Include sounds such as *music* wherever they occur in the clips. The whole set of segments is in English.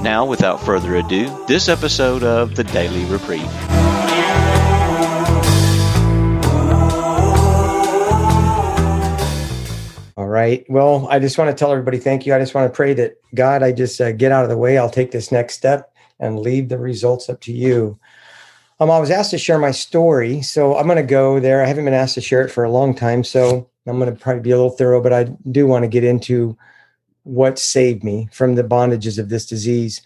Now, without further ado, this episode of the Daily Reprieve. All right. Well, I just want to tell everybody thank you. I just want to pray that God, I just uh, get out of the way. I'll take this next step and leave the results up to you. Um, I was asked to share my story, so I'm going to go there. I haven't been asked to share it for a long time, so I'm going to probably be a little thorough, but I do want to get into what saved me from the bondages of this disease.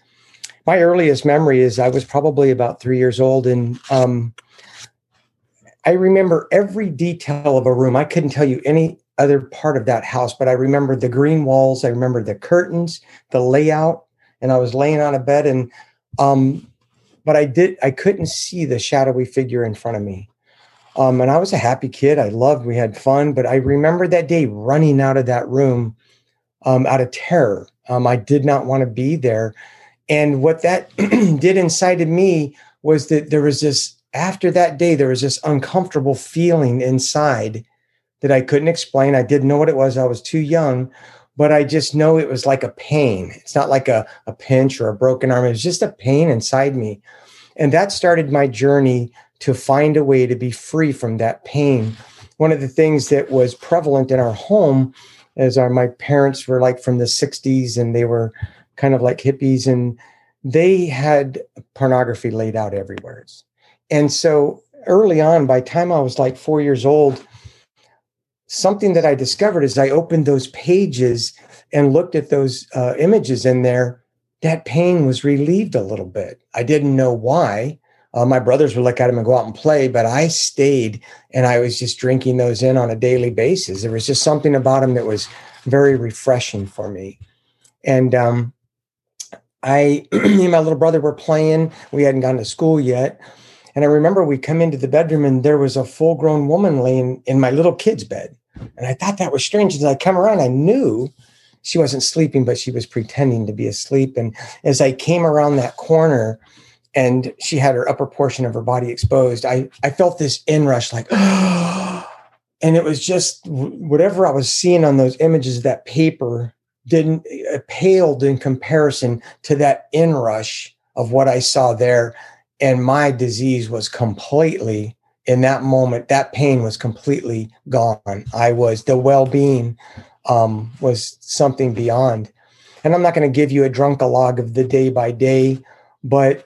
My earliest memory is I was probably about three years old, and um, I remember every detail of a room. I couldn't tell you any other part of that house, but I remember the green walls. I remember the curtains, the layout, and I was laying on a bed, and um, but I did I couldn't see the shadowy figure in front of me. Um, and I was a happy kid. I loved. We had fun, but I remember that day running out of that room um, out of terror. Um, I did not want to be there. And what that *clears throat* did inside of me was that there was this, after that day, there was this uncomfortable feeling inside that I couldn't explain. I didn't know what it was. I was too young, but I just know it was like a pain. It's not like a, a pinch or a broken arm. It was just a pain inside me. And that started my journey to find a way to be free from that pain. One of the things that was prevalent in our home as our my parents were like from the 60s and they were kind of like hippies and they had pornography laid out everywhere. And so early on by time i was like four years old something that i discovered is i opened those pages and looked at those uh, images in there that pain was relieved a little bit. I didn't know why uh, my brothers would look at him and go out and play, but I stayed and I was just drinking those in on a daily basis. There was just something about him that was very refreshing for me. And um, I, *clears throat* me and my little brother were playing. We hadn't gone to school yet. And I remember we come into the bedroom and there was a full grown woman laying in my little kid's bed. And I thought that was strange. As I come around, I knew she wasn't sleeping, but she was pretending to be asleep. And as I came around that corner, and she had her upper portion of her body exposed. I, I felt this inrush like, *gasps* and it was just whatever I was seeing on those images, that paper didn't it paled in comparison to that inrush of what I saw there. And my disease was completely in that moment, that pain was completely gone. I was the well-being um, was something beyond. And I'm not going to give you a drunkalog of the day by day, but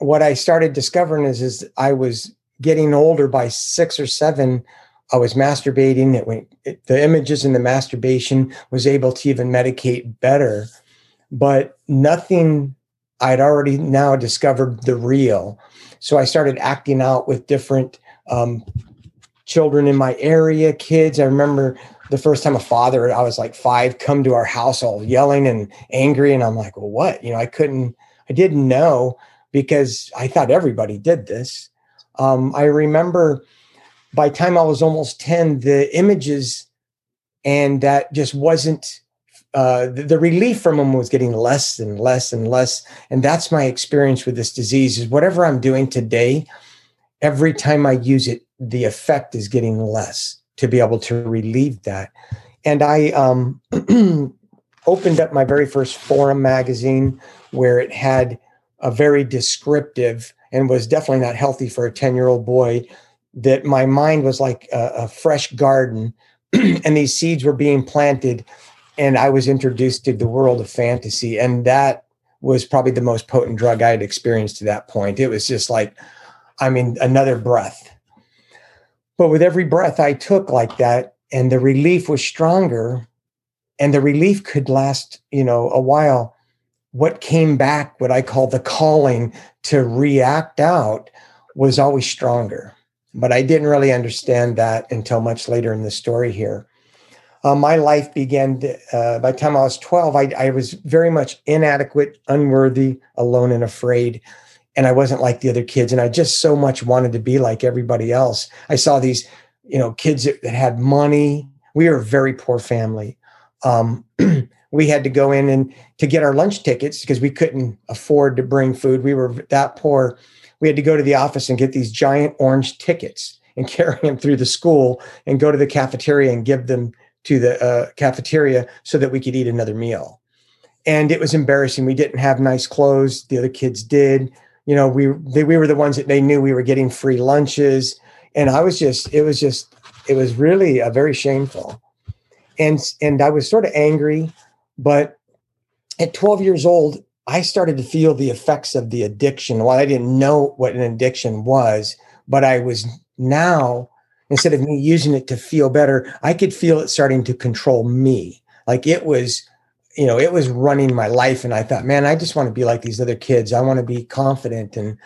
what I started discovering is, is I was getting older by six or seven. I was masturbating. It went, it, the images and the masturbation was able to even medicate better, but nothing I'd already now discovered the real. So I started acting out with different um, children in my area, kids. I remember the first time a father, I was like five, come to our house all yelling and angry. And I'm like, well, what? You know, I couldn't, I didn't know because I thought everybody did this. Um, I remember by time I was almost 10, the images and that just wasn't uh, the, the, relief from them was getting less and less and less. And that's my experience with this disease is whatever I'm doing today, every time I use it, the effect is getting less to be able to relieve that. And I um, *clears throat* opened up my very first forum magazine where it had a very descriptive and was definitely not healthy for a 10 year old boy that my mind was like a, a fresh garden *clears throat* and these seeds were being planted and i was introduced to the world of fantasy and that was probably the most potent drug i had experienced to that point. It was just like i mean another breath. But with every breath i took like that and the relief was stronger and the relief could last you know a while what came back, what I call the calling to react out, was always stronger. But I didn't really understand that until much later in the story here. Uh, my life began to, uh, by the time I was 12. I, I, was very much inadequate, unworthy, alone, and afraid. and I wasn't like the other kids. And I just so much wanted to be like everybody else. I saw these, you know, kids that, that had money. We were a very poor family. Um, *clears throat* we had to go in and to get our lunch tickets because we couldn't afford to bring food. We were that poor. We had to go to the office and get these giant orange tickets and *laughs* carry them through the school and go to the cafeteria and give them to the uh, cafeteria so that we could eat another meal. And it was embarrassing. We didn't have nice clothes. The other kids did. You know, we they, we were the ones that they knew we were getting free lunches, and I was just it was just it was really a very shameful, and and I was sort of angry, but at 12 years old, I started to feel the effects of the addiction. While I didn't know what an addiction was, but I was now instead of me using it to feel better, I could feel it starting to control me. Like it was, you know, it was running my life. And I thought, man, I just want to be like these other kids. I want to be confident. And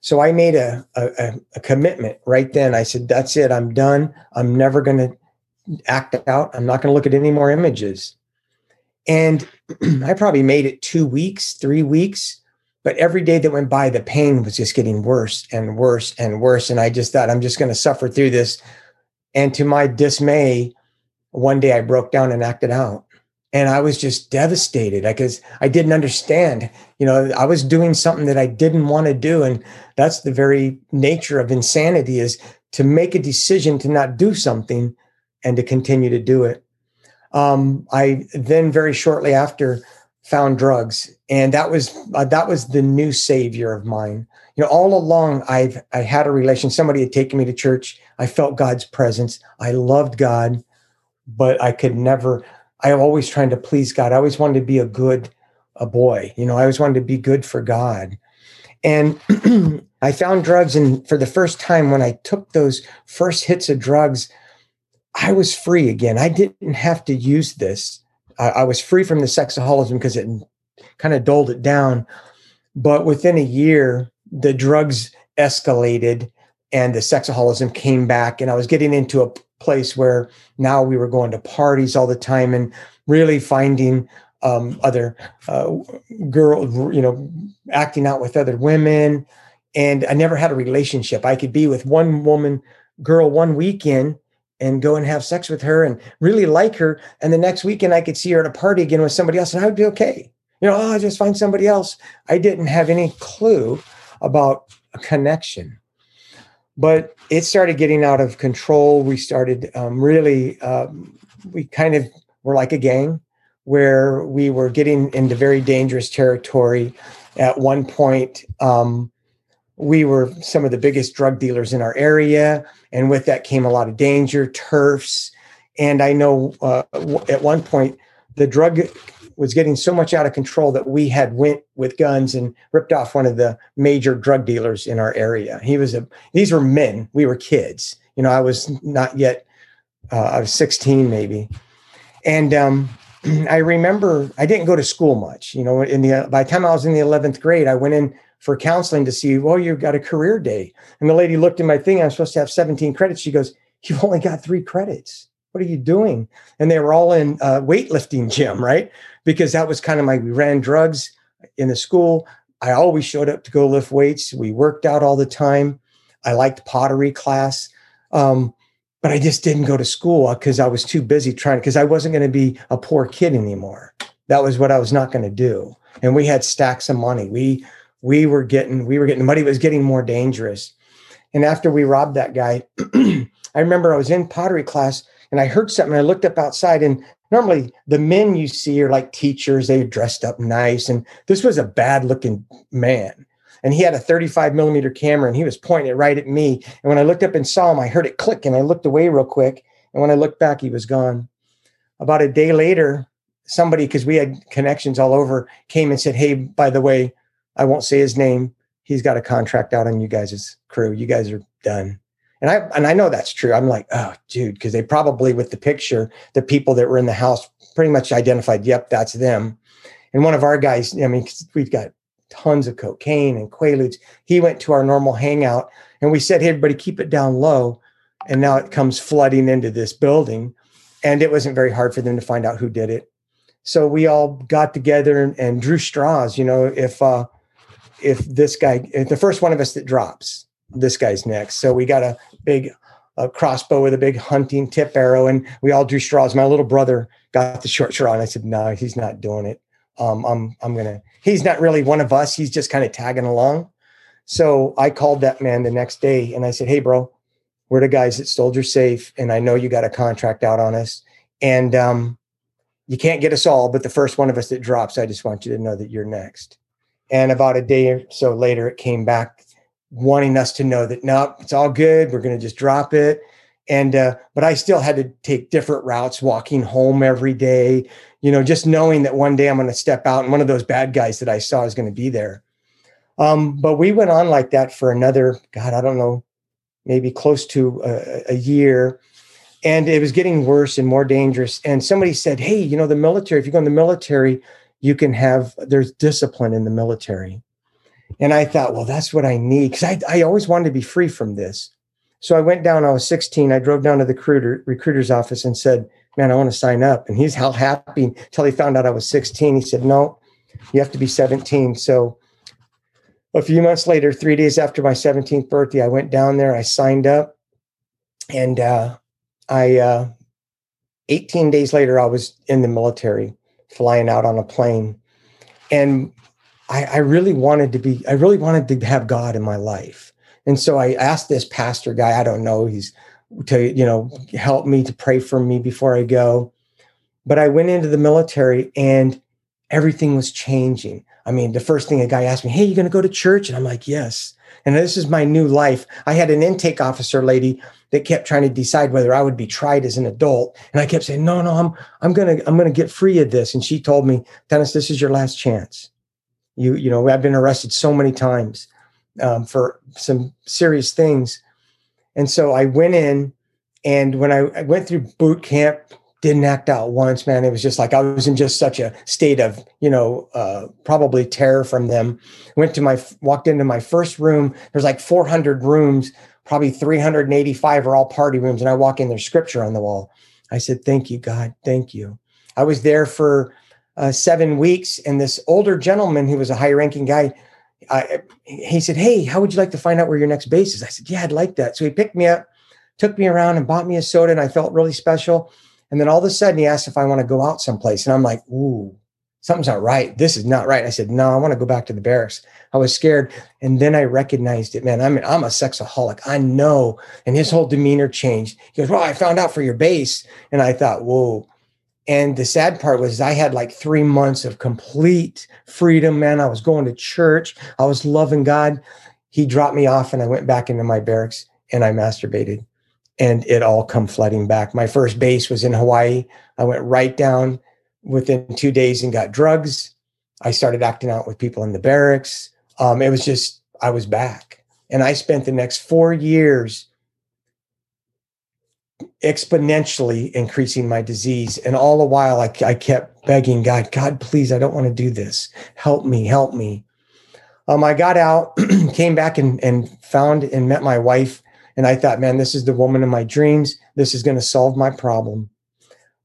so I made a, a, a commitment right then. I said, that's it. I'm done. I'm never going to act out. I'm not going to look at any more images. And *clears throat* I probably made it two weeks, three weeks. But every day that went by, the pain was just getting worse and worse and worse. And I just thought, I'm just going to suffer through this. And to my dismay, one day I broke down and acted out. And I was just devastated because I didn't understand. You know, I was doing something that I didn't want to do. And that's the very nature of insanity is to make a decision to not do something and to continue to do it. Um, I then very shortly after found drugs. And that was uh, that was the new savior of mine. You know all along i've i had a relation somebody had taken me to church. I felt god's presence. I loved god but i could never i always trying to please god. I always wanted to be a good a boy you know i always wanted to be good for god. And *clears throat* i found drugs and for the first time when i took those first hits of drugs i was free again i didn't have to use this I, I was free from the sexaholism because it kind of doled it down. But within a year, the drugs escalated and the sexaholism came back. And I was getting into a place where now we were going to parties all the time and really finding um, other uh, girls, you know, acting out with other women. And I never had a relationship. I could be with one woman, girl, one weekend and go and have sex with her and really like her. And the next weekend I could see her at a party again with somebody else and I would be okay. You know, oh, I just find somebody else. I didn't have any clue about a connection. But it started getting out of control. We started um, really, um, we kind of were like a gang where we were getting into very dangerous territory. At one point, um, we were some of the biggest drug dealers in our area and with that came a lot of danger turfs. And i know uh, at one point the drug was getting so much out of control that we had went with guns and ripped off one of the major drug dealers in our area. He was a these were men. We were kids. You know i was not yet uh, i was 16 maybe. And um, *clears throat* i remember i didn't go to school much you know in the by the time i was in the 11th grade i went in for counseling to see, well, you've got a career day. And the lady looked at my thing. I'm supposed to have 17 credits. She goes, You've only got three credits. What are you doing? And they were all in uh, weightlifting gym, right? Because that was kind of my, we ran drugs in the school. I always showed up to go lift weights. We worked out all the time. I liked pottery class. Um, but I just didn't go to school because I was too busy trying, because I wasn't going to be a poor kid anymore. That was what I was not going to do. And we had stacks of money. We, we were getting we were getting money was getting more dangerous. And after we robbed that guy *clears throat* i remember i was in pottery class and i heard something. I looked up outside and normally the men you see are like teachers. They dressed up nice. And this was a bad looking man. And he had a 35 millimeter camera and he was pointing it right at me. And when i looked up and saw him i heard it click and i looked away real quick. And when i looked back he was gone. About a day later somebody because we had connections all over came and said hey by the way I won't say his name. He's got a contract out on you guys' crew. You guys are done. And I and I know that's true. I'm like, oh, dude, because they probably with the picture, the people that were in the house pretty much identified, yep, that's them. And one of our guys, I mean, we've got tons of cocaine and quaaludes. He went to our normal hangout and we said, hey, everybody, keep it down low. And now it comes flooding into this building. And it wasn't very hard for them to find out who did it. So we all got together and, and drew straws. You know, if uh, if this guy, if the first one of us that drops, this guy's next. So we got a big a crossbow with a big hunting tip arrow, and we all drew straws. My little brother got the short straw, and I said, "No, he's not doing it. Um, I'm I'm gonna. He's not really one of us. He's just kind of tagging along." So I called that man the next day, and I said, "Hey, bro, we're the guys that stole your safe, and I know you got a contract out on us, and um, you can't get us all, but the first one of us that drops, I just want you to know that you're next." And about a day or so later, it came back wanting us to know that no, it's all good. We're going to just drop it. And uh, but I still had to take different routes, walking home every day. You know, just knowing that one day I'm going to step out, and one of those bad guys that I saw is going to be there. Um, but we went on like that for another, God, I don't know, maybe close to a, a year. And it was getting worse and more dangerous. And somebody said, Hey, you know, the military, if you go in the military, you can have, there's discipline in the military. And I thought, well, that's what I need because I, I always wanted to be free from this. So I went down, I was 16. I drove down to the recruiter, recruiter's office and said, man, I want to sign up. And he's how happy until he found out I was 16. He said, no, you have to be 17. So a few months later, three days after my 17th birthday, I went down there, I signed up and uh, I, uh, 18 days later, I was in the military flying out on a plane. And I, I really wanted to be, I really wanted to have God in my life. And so I asked this pastor guy, I don't know, he's to, you know, help me to pray for me before I go. But I went into the military and everything was changing. I mean, the first thing a guy asked me, Hey, you going to go to church? And I'm like, Yes. And this is my new life. I had an intake officer lady that kept trying to decide whether I would be tried as an adult. And I kept saying, No, no, I'm I'm gonna I'm gonna get free of this. And she told me, Dennis, this is your last chance. You, you know, I've been arrested so many times um, for some serious things. And so I went in, and when I, I went through boot camp, didn't act out once, man. It was just like I was in just such a state of, you know, uh, probably terror from them. Went to my, walked into my first room. There's like 400 rooms, probably 385 are all party rooms. And I walk in, there's scripture on the wall. I said, Thank you, God. Thank you. I was there for uh, seven weeks. And this older gentleman who was a high ranking guy, I, he said, Hey, how would you like to find out where your next base is? I said, Yeah, I'd like that. So he picked me up, took me around and bought me a soda. And I felt really special. And then all of a sudden he asked if I want to go out someplace. And I'm like, Ooh, something's not right. This is not right. I said, No, I want to go back to the barracks. I was scared. And then I recognized it, man. I mean, I'm a sexaholic. I know. And his whole demeanor changed. He goes, Well, I found out for your base. And I thought, Whoa, and the sad part was I had like three months of complete freedom, man. I was going to church. I was loving God. He dropped me off and I went back into my barracks and I masturbated and it all come flooding back. My first base was in Hawaii. I went right down within two days and got drugs. I started acting out with people in the barracks. Um, it was just, I was back. And I spent the next four years exponentially increasing my disease. And all the while, I, I kept begging God, God, please, I don't want to do this. Help me, help me. Um, I got out, *clears throat* came back and, and found and met my wife. And I thought, man, this is the woman of my dreams. This is going to solve my problem.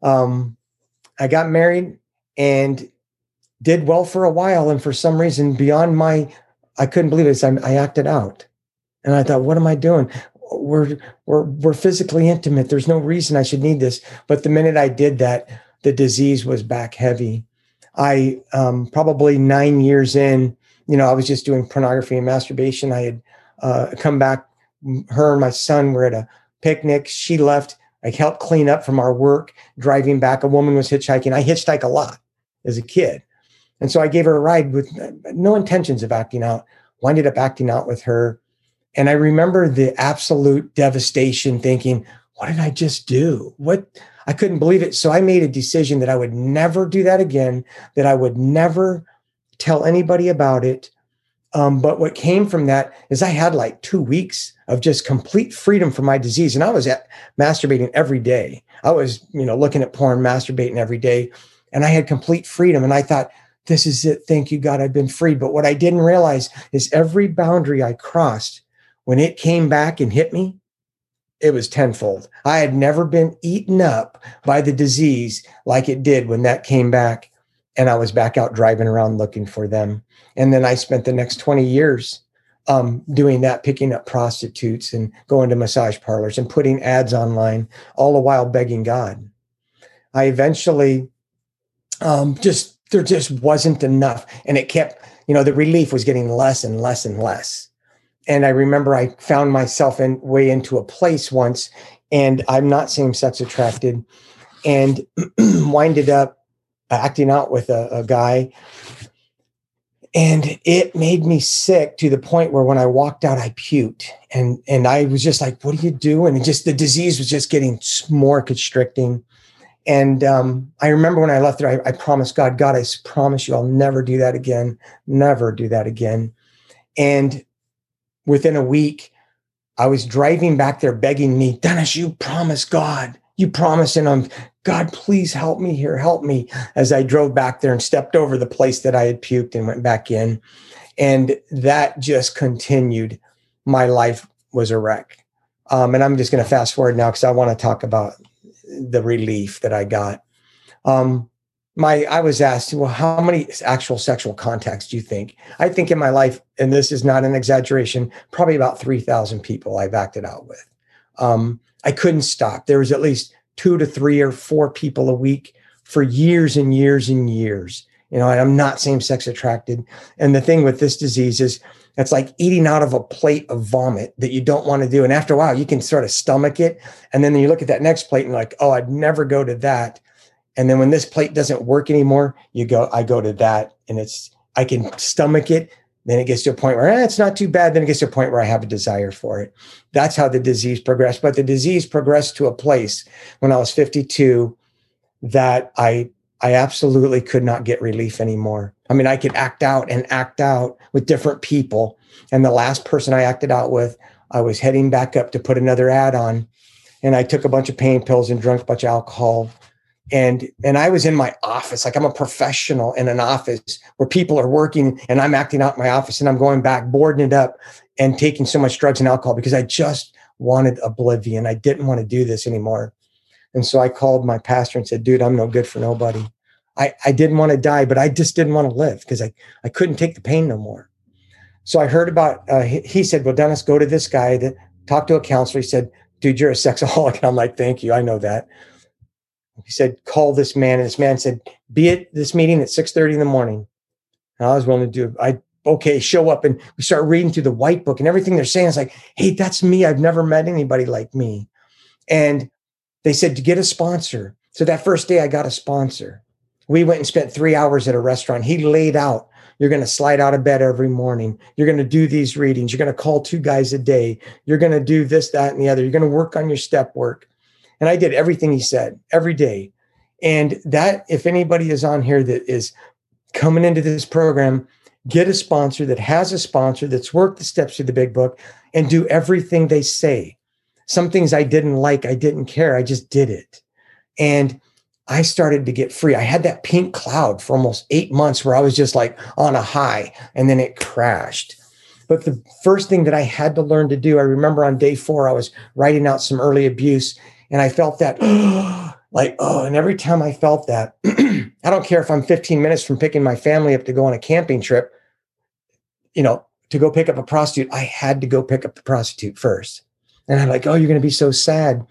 Um, I got married and did well for a while. And for some reason, beyond my, I couldn't believe it. I, I acted out. And I thought, what am I doing? we're we're we're physically intimate. There's no reason I should need this. But the minute I did that, the disease was back heavy. I um, probably nine years in, you know, I was just doing pornography and masturbation. I had uh, come back. Her and my son were at a picnic. She left. I helped clean up from our work. Driving back, a woman was hitchhiking. I hitchhiked a lot as a kid, and so I gave her a ride with no intentions of acting out. Winded up acting out with her and I remember the absolute devastation thinking, what did I just do? What I couldn't believe it. So I made a decision that I would never do that again, that I would never tell anybody about it. Um, but what came from that is I had like two weeks of just complete freedom from my disease. And I was at masturbating every day. I was, you know, looking at porn, masturbating every day. And I had complete freedom. And I thought, this is it. Thank you, God, I've been freed. But what I didn't realize is every boundary I crossed when it came back and hit me, it was tenfold. I had never been eaten up by the disease like it did when that came back. and I was back out driving around looking for them. And then I spent the next 20 years um, doing that, picking up prostitutes and going to massage parlors and putting ads online, all the while begging God. I eventually um, just, there just wasn't enough. And it kept, you know, the relief was getting less and less and less. And I remember I found myself in way into a place once, and I'm not same sex attracted, and *clears throat* winded up acting out with a, a guy and it made me sick to the point where when I walked out, I puked, and and I was just like, "What are you doing?" And just the disease was just getting more constricting. And um, I remember when I left there, I, I, promised God, God, I promise you, I'll never do that again, never do that again. And within a week, I was driving back there, begging me, Dennis, you promised God, you promised, and I'm God, please help me here, help me. As I drove back there and stepped over the place that I had puked and went back in. And that just continued. My life was a wreck. Um, and I'm just going to fast forward now because I want to talk about the relief that I got. Um, my I was asked, well, how many actual sexual contacts do you think? I think in my life, and this is not an exaggeration, probably about three thousand people I've acted out with. Um, I couldn't stop. There was at least two to three or four people a week for years and years and years. You know, I'm not same sex attracted. And the thing with this disease is it's like eating out of a plate of vomit that you don't want to do. And after a while, you can sort of stomach it. And then you look at that next plate and like, oh, I'd never go to that. And then when this plate doesn't work anymore, you go, I go to that and it's, I can stomach it. Then it gets to a point where eh, it's not too bad. Then it gets to a point where I have a desire for it. That's how the disease progressed. But the disease progressed to a place when I was 52 that I I absolutely could not get relief anymore. I mean, I could act out and act out with different people. And the last person I acted out with, I was heading back up to put another ad on. And I took a bunch of pain pills and drank a bunch of alcohol and and i was in my office like i'm a professional in an office where people are working and i'm acting out my office and i'm going back boarding it up and taking so much drugs and alcohol because i just wanted oblivion. I didn't want to do this anymore. And so i called my pastor and said dude i'm no good for nobody. I i didn't want to die but i just didn't want to live because i i couldn't take the pain no more. So i heard about uh, he, he said well dennis go to this guy that talk to a counselor. He said dude you're a sexaholic. *laughs* And i'm like thank you. I know that he said, call this man. And this man said, be at this meeting at 6.30 in the morning. And I was willing to do. I, okay, show up. And we start reading through the white book and everything they're saying is like, hey, that's me. I've never met anybody like me. And they said to get a sponsor. So that first day I got a sponsor. We went and spent three hours at a restaurant. He laid out, you're going to slide out of bed every morning. You're going to do these readings. You're going to call two guys a day. You're going to do this, that, and the other. You're going to work on your step work. And I did everything he said every day. And that, if anybody is on here that is coming into this program, get a sponsor that has a sponsor that's worked the steps through the big book and do everything they say. Some things I didn't like, I didn't care. I just did it. And I started to get free. I had that pink cloud for almost eight months where I was just like on a high and then it crashed. But the first thing that I had to learn to do, I remember on day four, I was writing out some early abuse and I felt that *gasps* like, oh, and every time I felt that, *clears throat* I don't care if I'm 15 minutes from picking my family up to go on a camping trip, you know, to go pick up a prostitute, I had to go pick up the prostitute first. And I'm like, oh, you're going to be so sad.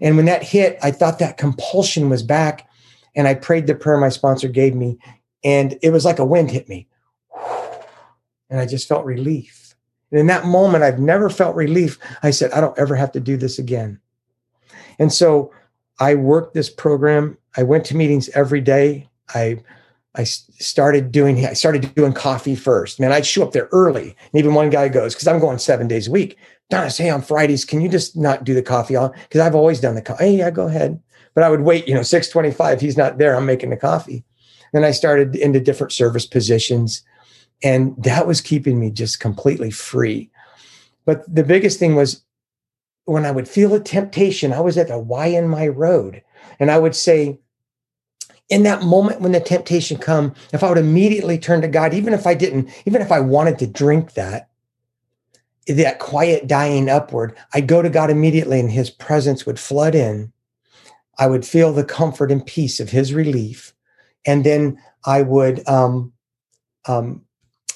And when that hit, I thought that compulsion was back. And I prayed the prayer my sponsor gave me. And it was like a wind hit me. And I just felt relief. And in that moment, I've never felt relief. I said, I don't ever have to do this again. And so I worked this program. I went to meetings every day. I I started doing I started doing coffee first. Man, I'd show up there early. And even one guy goes, because I'm going seven days a week. Dennis, hey, on Fridays, can you just not do the coffee on? Because I've always done the coffee. Hey, yeah, go ahead. But I would wait, you know, 625. He's not there. I'm making the coffee. Then I started into different service positions. And that was keeping me just completely free. But the biggest thing was when I would feel a temptation, I was at the Y in my road, and I would say, in that moment when the temptation come, if I would immediately turn to God, even if I didn't, even if I wanted to drink that, that quiet dying upward, I'd go to God immediately, and His presence would flood in. I would feel the comfort and peace of His relief. and then I would um, um,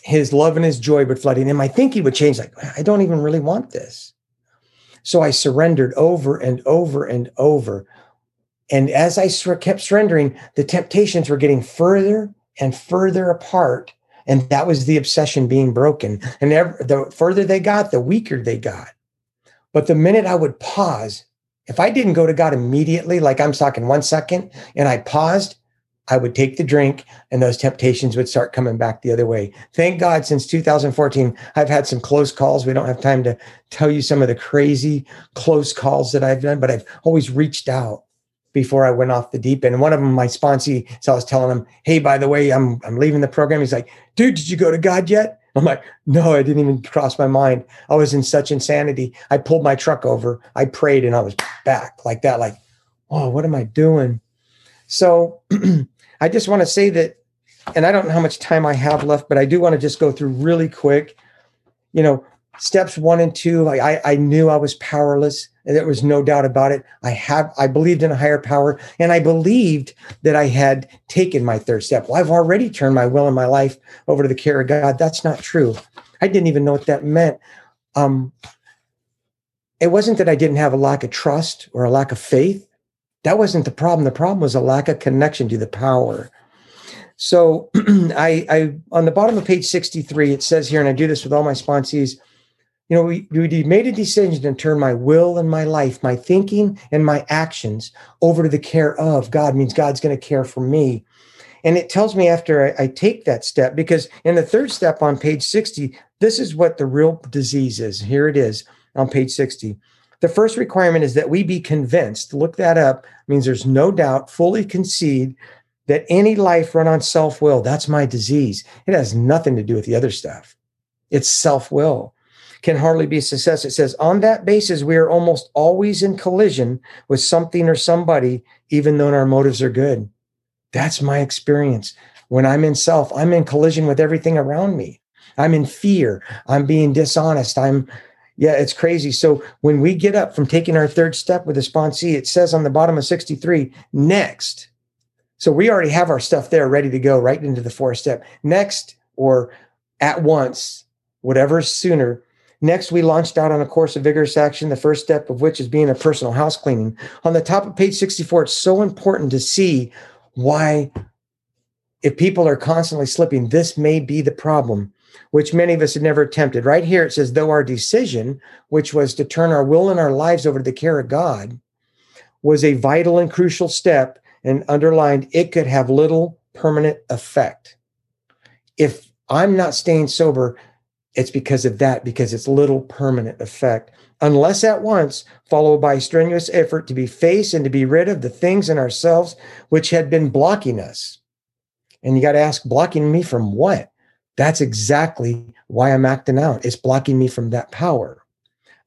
his love and his joy would flood in And my thinking would change. Like I don't even really want this. So I surrendered over and over and over. And as I kept surrendering, the temptations were getting further and further apart. And that was the obsession being broken. And the further they got, the weaker they got. But the minute I would pause, if I didn't go to God immediately, like I'm talking one second, and I paused, I would take the drink and those temptations would start coming back the other way. Thank God since 2014, I've had some close calls. We don't have time to tell you some of the crazy close calls that I've done, but I've always reached out before I went off the deep end. One of them, my sponsee, so I was telling him, Hey, by the way, I'm, I'm leaving the program. He's like, dude, did you go to God yet? I'm like, no, I didn't even cross my mind. I was in such insanity. I pulled my truck over. I prayed and I was back like that. Like, oh, what am I doing? So *clears throat* I just want to say that, and I don't know how much time I have left, but I do want to just go through really quick. You know, steps one and two, I, I knew I was powerless. And there was no doubt about it. I have, I believed in a higher power and I believed that I had taken my third step. Well, I've already turned my will and my life over to the care of God. That's not true. I didn't even know what that meant. Um, it wasn't that I didn't have a lack of trust or a lack of faith. That wasn't the problem. The problem was a lack of connection to the power. So *clears throat* I, I on the bottom of page 63, it says here, and I do this with all my sponsees, you know, we, we made a decision to turn my will and my life, my thinking and my actions over to the care of God means God's going to care for me. And it tells me after I, I, take that step, because in the third step on page 60, this is what the real disease is. Here it is on page 60. The first requirement is that we be convinced, look that up, means there's no doubt, fully concede that any life run on self will, that's my disease. It has nothing to do with the other stuff. It's self will. Can hardly be a success. It says, on that basis, we are almost always in collision with something or somebody, even though our motives are good. That's my experience. When I'm in self, I'm in collision with everything around me. I'm in fear. I'm being dishonest. I'm yeah, it's crazy. So when we get up from taking our third step with the sponsee, it says on the bottom of 63, next. So we already have our stuff there ready to go right into the fourth step. Next, or at once, whatever sooner. Next, we launched out on a course of vigorous action, the first step of which is being a personal house cleaning. On the top of page 64, it's so important to see why, if people are constantly slipping, this may be the problem which many of us had never attempted. Right here, it says, though our decision, which was to turn our will and our lives over to the care of God, was a vital and crucial step, and underlined, it could have little permanent effect. If I'm not staying sober, it's because of that, because it's little permanent effect. Unless at once followed by strenuous effort to be faced and to be rid of the things in ourselves which had been blocking us. And you got to ask, blocking me from what? That's exactly why I'm acting out. It's blocking me from that power.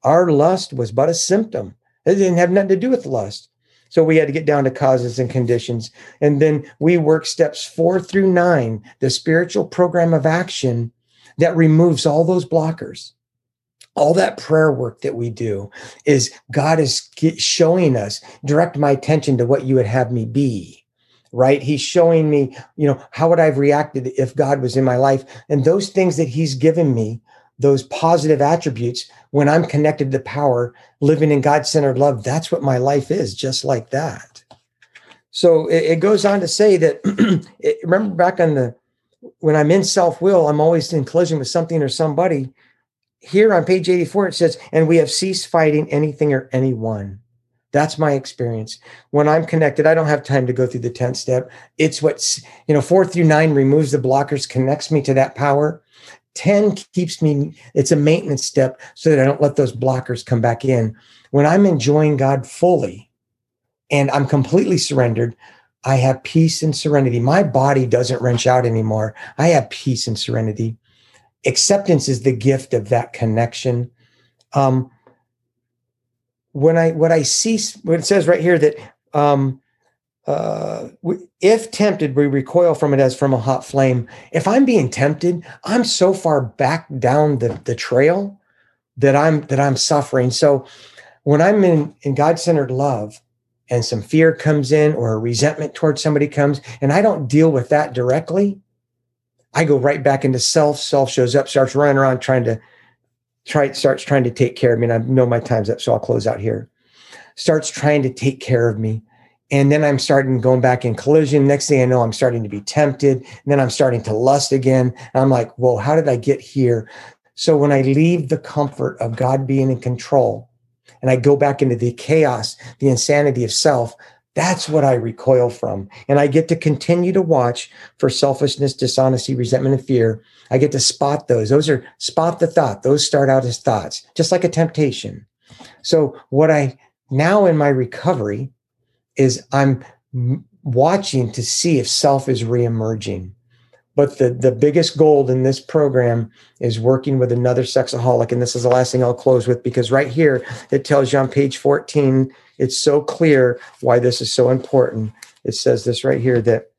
Our lust was but a symptom. It didn't have nothing to do with lust. So we had to get down to causes and conditions. And then we work steps four through nine, the spiritual program of action that removes all those blockers. All that prayer work that we do is God is showing us, direct my attention to what you would have me be right? He's showing me, you know, how would I have reacted if God was in my life? And those things that he's given me, those positive attributes, when I'm connected to power, living in God centered love, that's what my life is, just like that. So it, it goes on to say that, *clears throat* it, remember back on the, when I'm in self will, I'm always in collision with something or somebody. Here on page 84, it says, and we have ceased fighting anything or anyone. That's my experience. When I'm connected, I don't have time to go through the 10th step. It's what's, you know, four through nine removes the blockers, connects me to that power. 10 keeps me, it's a maintenance step so that I don't let those blockers come back in. When I'm enjoying God fully and I'm completely surrendered, I have peace and serenity. My body doesn't wrench out anymore. I have peace and serenity. Acceptance is the gift of that connection. Um, when I what I see when it says right here that um, uh, if tempted, we recoil from it as from a hot flame. If I'm being tempted, I'm so far back down the, the trail that I'm that I'm suffering. So when I'm in in God centered love, and some fear comes in or a resentment towards somebody comes and I don't deal with that directly, I go right back into self. Self shows up, starts running around trying to try, starts trying to take care of me. And I know my time's up, so I'll close out here. Starts trying to take care of me. And then I'm starting going back in collision. Next thing I know, I'm starting to be tempted. And then I'm starting to lust again. And I'm like, whoa, how did I get here? So when I leave the comfort of God being in control and I go back into the chaos, the insanity of self, that's what I recoil from. And I get to continue to watch for selfishness, dishonesty, resentment, and fear. I get to spot those. Those are spot the thought. Those start out as thoughts, just like a temptation. So, what I now in my recovery is I'm watching to see if self is reemerging. But the, the biggest goal in this program is working with another sexaholic. And this is the last thing I'll close with because right here it tells you on page 14, it's so clear why this is so important. It says this right here that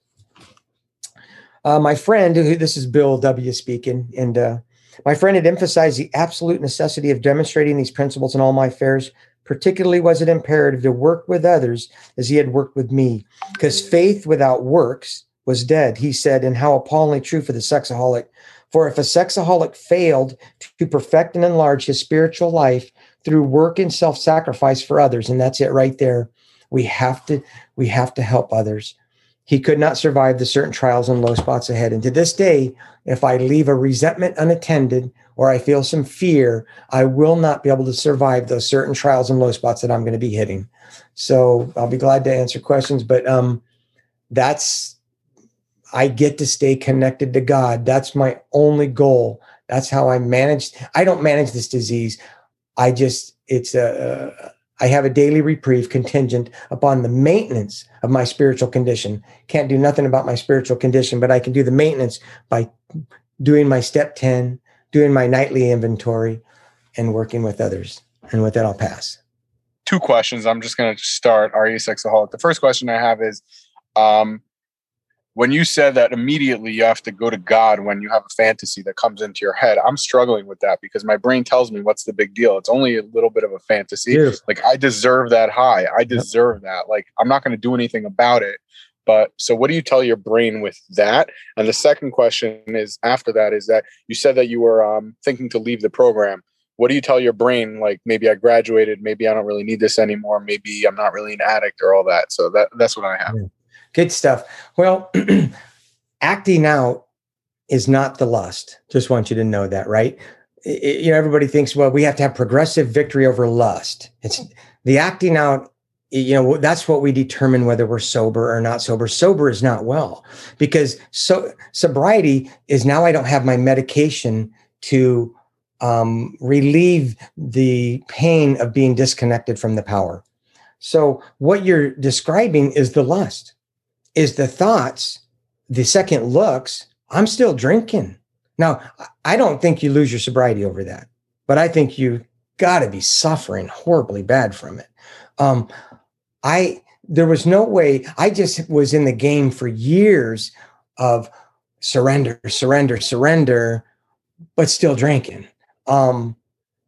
uh, my friend, who this is Bill W. speaking, and uh, my friend had emphasized the absolute necessity of demonstrating these principles in all my affairs. Particularly, was it imperative to work with others as he had worked with me, because faith without works was dead, he said, and how appallingly true for the sexaholic. For if a sexaholic failed to perfect and enlarge his spiritual life through work and self-sacrifice for others, and that's it right there, we have to we have to help others. He could not survive the certain trials and low spots ahead. And to this day, if I leave a resentment unattended or I feel some fear, I will not be able to survive those certain trials and low spots that I'm going to be hitting. So I'll be glad to answer questions, but um, that's I get to stay connected to God. That's my only goal. That's how I manage. I don't manage this disease. I just, it's a, I have a daily reprieve contingent upon the maintenance of my spiritual condition. Can't do nothing about my spiritual condition, but I can do the maintenance by doing my step 10, doing my nightly inventory, and working with others. And with that, I'll pass. Two questions. I'm just going to start. Are you a sexaholic? The first question I have is um, when you said that immediately you have to go to God when you have a fantasy that comes into your head, I'm struggling with that because my brain tells me what's the big deal? It's only a little bit of a fantasy. Yes. Like I deserve that high. I deserve yep. that. Like I'm not going to do anything about it. But so what do you tell your brain with that? And the second question is after that is that you said that you were um, thinking to leave the program. What do you tell your brain? Like maybe I graduated, maybe I don't really need this anymore, maybe I'm not really an addict or all that. So that that's what I have. Yeah. Good stuff. Well, *clears throat* acting out is not the lust. Just want you to know that, right? It, you know, everybody thinks, well, we have to have progressive victory over lust. It's the acting out. You know, that's what we determine whether we're sober or not sober. Sober is not well because so sobriety is now I don't have my medication to um, relieve the pain of being disconnected from the power. So what you're describing is the lust is the thoughts, the second looks, I'm still drinking. Now, I don't think you lose your sobriety over that, but I think you got to be suffering horribly bad from it. Um, I there was no way. I just was in the game for years of surrender, surrender, surrender, but still drinking. Um,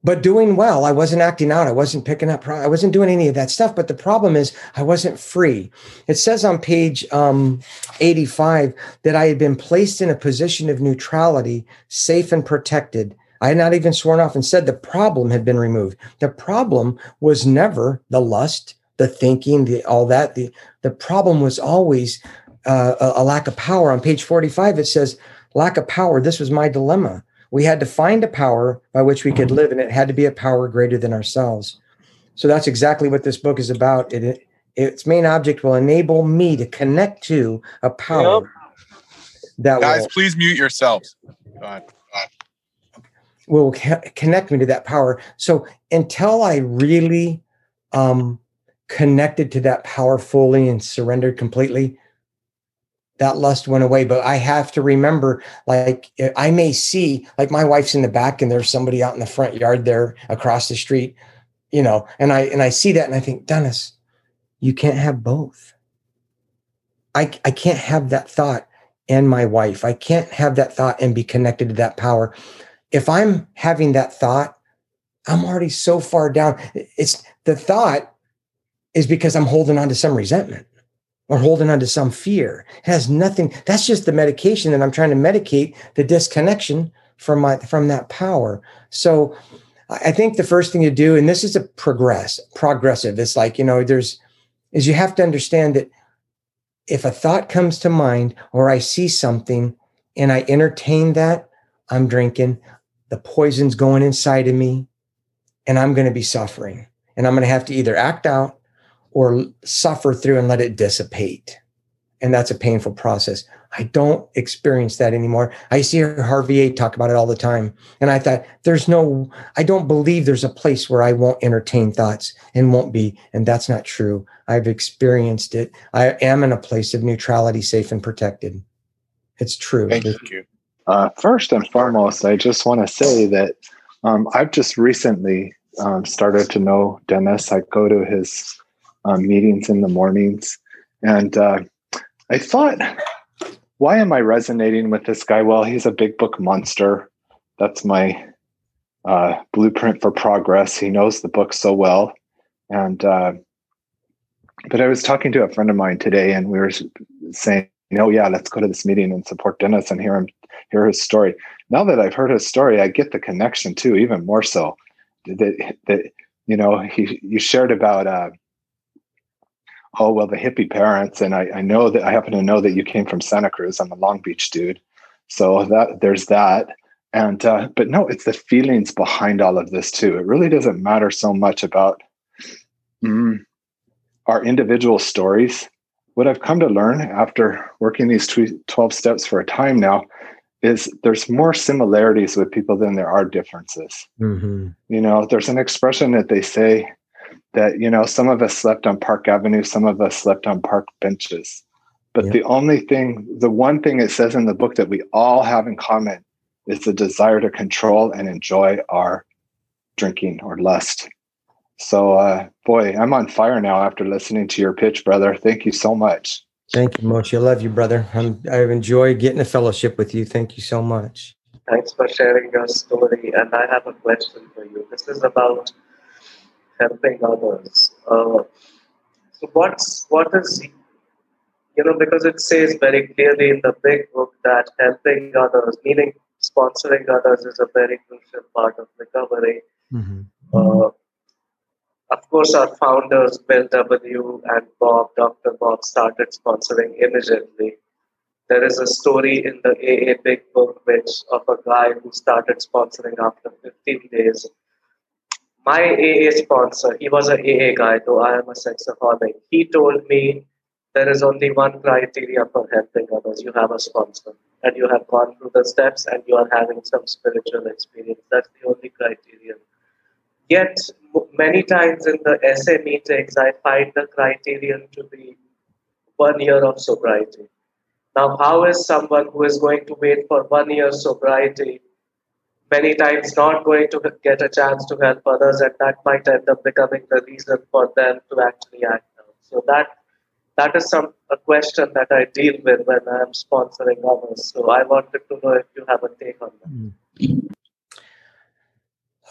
but doing well. I wasn't acting out. I wasn't picking up. I wasn't doing any of that stuff. But the problem is, I wasn't free. It says on page um, 85 that I had been placed in a position of neutrality, safe and protected. I had not even sworn off and said the problem had been removed. The problem was never the lust, the thinking, the all that. The the problem was always uh, a, a lack of power. On page 45, it says lack of power. This was my dilemma we had to find a power by which we could mm-hmm. live, and it had to be a power greater than ourselves. So that's exactly what this book is about. It, it its main object will enable me to connect to a power yep. that guys. Will, please mute yourselves. Will connect me to that power. So until I really um, connected to that power fully and surrendered completely, that lust went away. But I have to remember, like, I may see, like, my wife's in the back and there's somebody out in the front yard there across the street, you know, and I and I see that and I think, Dennis, you can't have both. I I can't have that thought and my wife. I can't have that thought and be connected to that power. If I'm having that thought, I'm already so far down. It's the thought is because I'm holding on to some resentment or holding on to some fear. It has nothing, that's just the medication that I'm trying to medicate the disconnection from my from that power. So I think the first thing to do, and this is a progress, progressive, it's like, you know, there's is you have to understand that if a thought comes to mind or I see something and I entertain that, I'm drinking, the poison's going inside of me, and I'm going to be suffering. And I'm going to have to either act out or suffer through and let it dissipate. And that's a painful process. I don't experience that anymore. I see Harvey A talk about it all the time. And I thought, there's no, I don't believe there's a place where I won't entertain thoughts and won't be. And that's not true. I've experienced it. I am in a place of neutrality, safe and protected. It's true. Thank you. Uh, first and foremost, I just want to say that um, I've just recently um, started to know Dennis. I go to his um, meetings in the mornings. And uh, I thought, why am I resonating with this guy? Well, he's a big book monster. That's my uh, blueprint for progress. He knows the book so well. And, uh, but I was talking to a friend of mine today, and we were saying, oh, yeah, let's go to this meeting and support Dennis and hear him, hear his story. Now that I've heard his story, I get the connection too, even more so. That, that you know, he you shared about uh, oh well the hippie parents and I, I know that i happen to know that you came from santa cruz. I'm a long beach dude. So that there's that. And uh, but no it's the feelings behind all of this too. It really doesn't matter so much about mm, our individual stories. What i've come to learn after working these 12 steps for a time now is there's more similarities with people than there are differences. Mm-hmm. you know there's an expression that they say that you know some of us slept on park avenue some of us slept on park benches. But the only thing the one thing it says in the book that we all have in common is the desire to control and enjoy our drinking or lust. So uh, boy i'm on fire now after listening to your pitch brother. Thank you so much. Thank you Moshe. i love you brother. I'm, i've enjoyed getting a fellowship with you. Thank you so much. Thanks for sharing your story and i have a question for you. This is about helping others. Uh, so what's what is you know because it says very clearly in the big book that helping others, meaning sponsoring others, is a very crucial part of recovery. Mm-hmm. Uh, of course, our founders, Bill W. and Bob, Dr. Bob, started sponsoring immediately. There is a story in the AA Big Book which of a guy who started sponsoring after 15 days my AA sponsor, he was an AA guy, though I am a sexaholic. He told me there is only one criteria for helping others. You have a sponsor, and you have gone through the steps, and you are having some spiritual experience. That's the only criterion. Yet, many times in the SA meetings, I find the criterion to be one year of sobriety. Now, how is someone who is going to wait for one year sobriety many times not going to get a chance to help others, and that might end up becoming the reason for them to actually act out. So that that is some a question that I deal with when I'm sponsoring others. So I wanted to know if you have a take on that.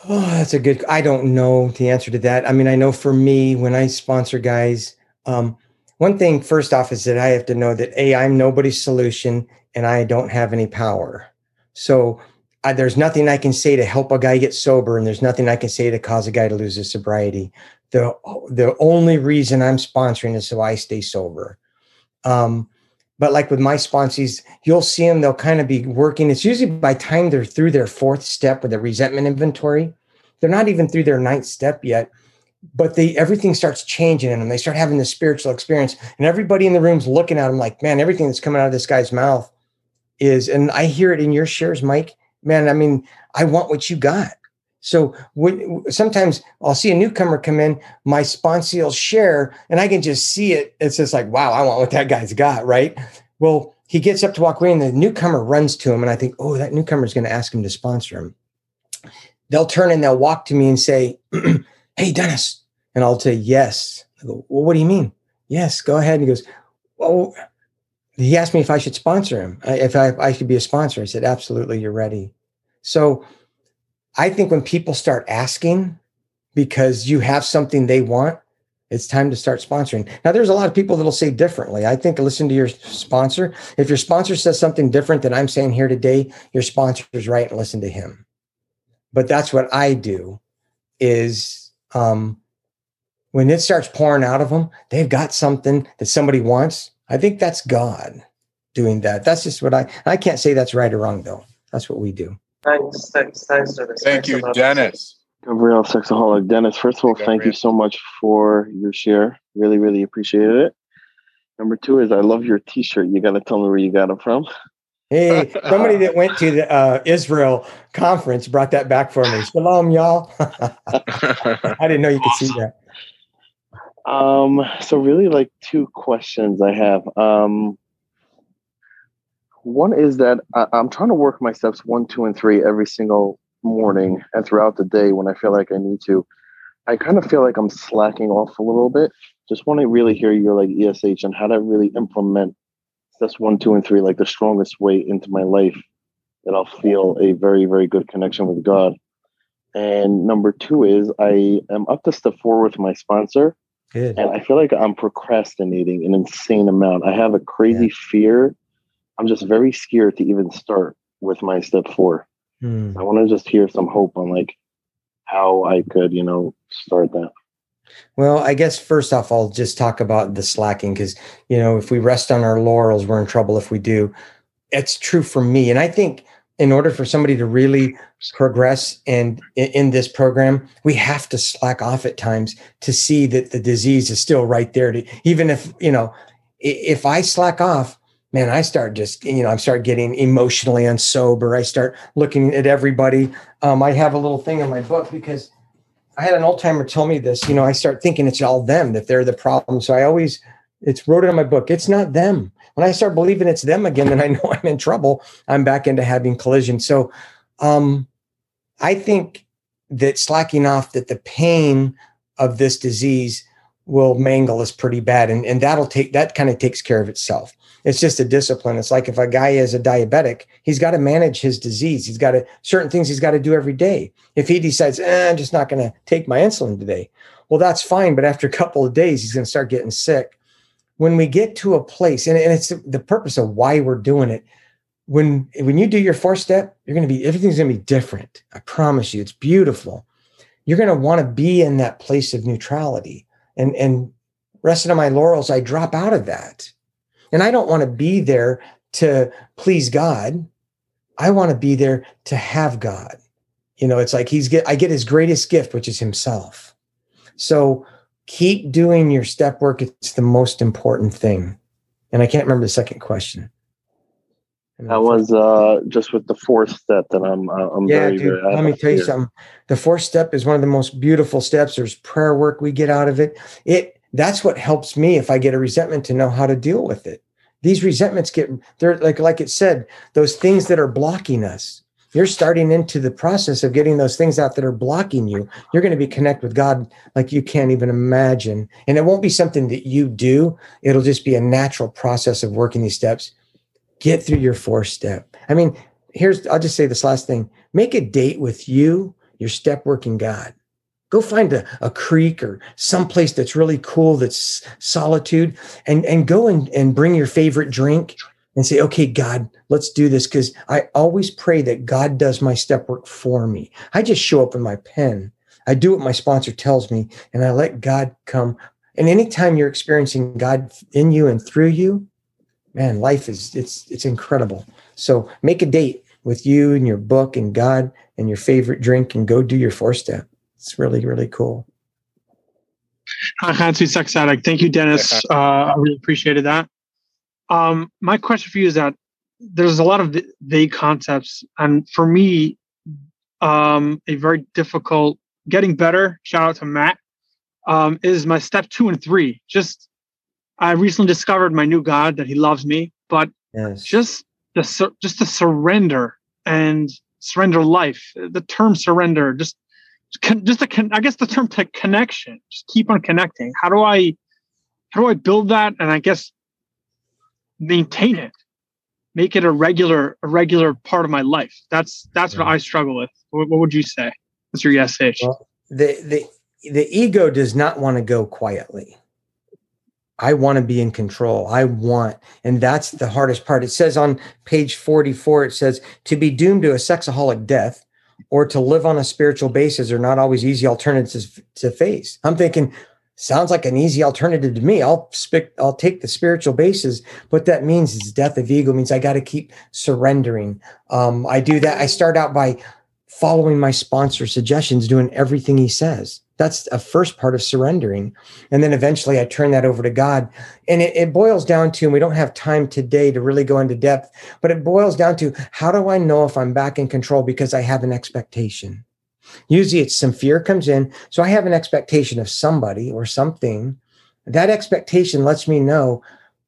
Oh, that's a good. I don't know the answer to that. I mean, I know for me, when I sponsor guys, um, one thing first off is that I have to know that a I'm nobody's solution and I don't have any power. So I, there's nothing I can say to help a guy get sober, and there's nothing I can say to cause a guy to lose his sobriety. The the only reason I'm sponsoring is so I stay sober. Um, but like with my sponsors, you'll see them; they'll kind of be working. It's usually by time they're through their fourth step with the resentment inventory. They're not even through their ninth step yet, but they everything starts changing in them. They start having this spiritual experience, and everybody in the room's looking at them like, "Man, everything that's coming out of this guy's mouth is." And I hear it in your shares, Mike man, I mean, I want what you got. So when, sometimes I'll see a newcomer come in, my sponsor will share, and I can just see it. It's just like, wow, I want what that guy's got, right? Well, he gets up to walk away, and the newcomer runs to him, and I think, oh, that newcomer is going to ask him to sponsor him. They'll turn and they'll walk to me and say, *clears throat* "Hey, Dennis," and I'll say, "Yes." I go, "Well, what do you mean?" "Yes, go ahead." And he goes, "Well, he asked me if I should sponsor him, if I, I should be a sponsor. I said, absolutely, you're ready. So I think when people start asking because you have something they want, It's time to start sponsoring. Now, there's a lot of people that'll say differently. I think listen to your sponsor. If your sponsor says something different than I'm saying here today, your sponsor is right and listen to him. But that's what I do is um, when it starts pouring out of them, they've got something that somebody wants. I think that's God doing that. That's just what I, I can't say that's right or wrong though. That's what we do. Thanks, thanks, thanks, Dennis. Thank Thanks you. Dennis. Gabriel Sexaholic. Dennis, first of all, Hey, thank you so much for your share. Really, really appreciated it. Number two is I love your t-shirt. You got to tell me where you got it from. Hey, somebody that went to the uh, Israel conference brought that back for me. Shalom, y'all. *laughs* I didn't know you could see that. Um, so really like two questions I have. Um, one is that I, I'm trying to work my steps one, two, and three every single morning and throughout the day when I feel like I need to. I kind of feel like I'm slacking off a little bit. Just want to really hear your like ESH and how to really implement steps one, two, and three like the strongest way into my life that I'll feel a very, very good connection with God. And number two is I am up to step four with my sponsor Good. and I feel like I'm procrastinating an insane amount. I have a crazy fear. I'm just very scared to even start with my step four. Hmm. I want to just hear some hope on like how I could, you know, start that. Well, I guess first off, I'll just talk about the slacking because, you know, if we rest on our laurels, we're in trouble if we do. It's true for me. And I think in order for somebody to really progress and in, this program, we have to slack off at times to see that the disease is still right there. To, even if, you know, if I slack off, man, I start just, you know, I start getting emotionally unsober. I start looking at everybody. Um, I have a little thing in my book because I had an old timer tell me this. You know, I start thinking it's all them that they're the problem. So I always it's wrote it in my book. It's not them. When I start believing it's them again, then I know *laughs* I'm in trouble. I'm back into having collision. So um I think that slacking off that the pain of this disease will mangle us pretty bad. And, and that'll take that kind of takes care of itself. It's just a discipline. It's like if a guy is a diabetic, he's got to manage his disease. He's got to certain things he's got to do every day. If he decides, eh, I'm just not going to take my insulin today, well, that's fine. But after a couple of days, he's going to start getting sick. When we get to a place, and, and it's the purpose of why we're doing it. When when you do your four step, you're going to be everything's going to be different. I promise you, it's beautiful. You're going to want to be in that place of neutrality, and and resting on my laurels, I drop out of that. And I don't want to be there to please God. I want to be there to have God. You know, it's like he's get I get his greatest gift, which is himself. So keep doing your step work. It's the most important thing. And I can't remember the second question. That was uh just with the fourth step that I'm uh, I'm yeah, very dude. very Let me tell you something. The fourth step is one of the most beautiful steps. There's prayer work we get out of it. It that's what helps me if I get a resentment to know how to deal with it. These resentments get they're like like it said, those things that are blocking us. You're starting into the process of getting those things out that are blocking you. You're going to be connect with God like you can't even imagine. And it won't be something that you do. It'll just be a natural process of working these steps. Get through your fourth step. I mean, here's I'll just say this last thing. Make a date with you, your step working God. Go find a, a creek or someplace that's really cool, that's solitude, and, and go and, and bring your favorite drink and say, okay, God, let's do this. Because I always pray that God does my step work for me. I just show up in my pen. I do what my sponsor tells me, and I let God come. And anytime you're experiencing God in you and through you, man, life is it's it's incredible. So make a date with you and your book and God and your favorite drink and go do your four step. It's really, really cool. Hi, Hansi Sex Addict. Thank you, Dennis. Uh, I really appreciated that. Um, my question for you is that there's a lot of vague concepts, and for me, um, a very difficult getting better. Shout out to Matt. Um, is my step two and three. Just I recently discovered my new God that He loves me, but Yes. just the sur- just the surrender and surrender life. The term surrender, just con- just a con- I guess the term to connection. Just keep on connecting. How do I how do I build that and I guess maintain it, make it a regular a regular part of my life? That's that's what I struggle with. What, what would you say? What's your ESH? Well, the the the ego does not want to go quietly. I want to be in control. I want, and that's the hardest part. It says on page 44, it says to be doomed to a sexaholic death or to live on a spiritual basis are not always easy alternatives to face. I'm thinking, sounds like an easy alternative to me. I'll spic, I'll take the spiritual basis. What that means is death of ego means I got to keep surrendering. Um, I do that. I start out by following my sponsor suggestions, doing everything he says. That's a first part of surrendering. And then eventually I turn that over to God. And it, it, boils down to, and we don't have time today to really go into depth, but it boils down to how do I know if I'm back in control because I have an expectation? Usually it's some fear comes in. So I have an expectation of somebody or something. That expectation lets me know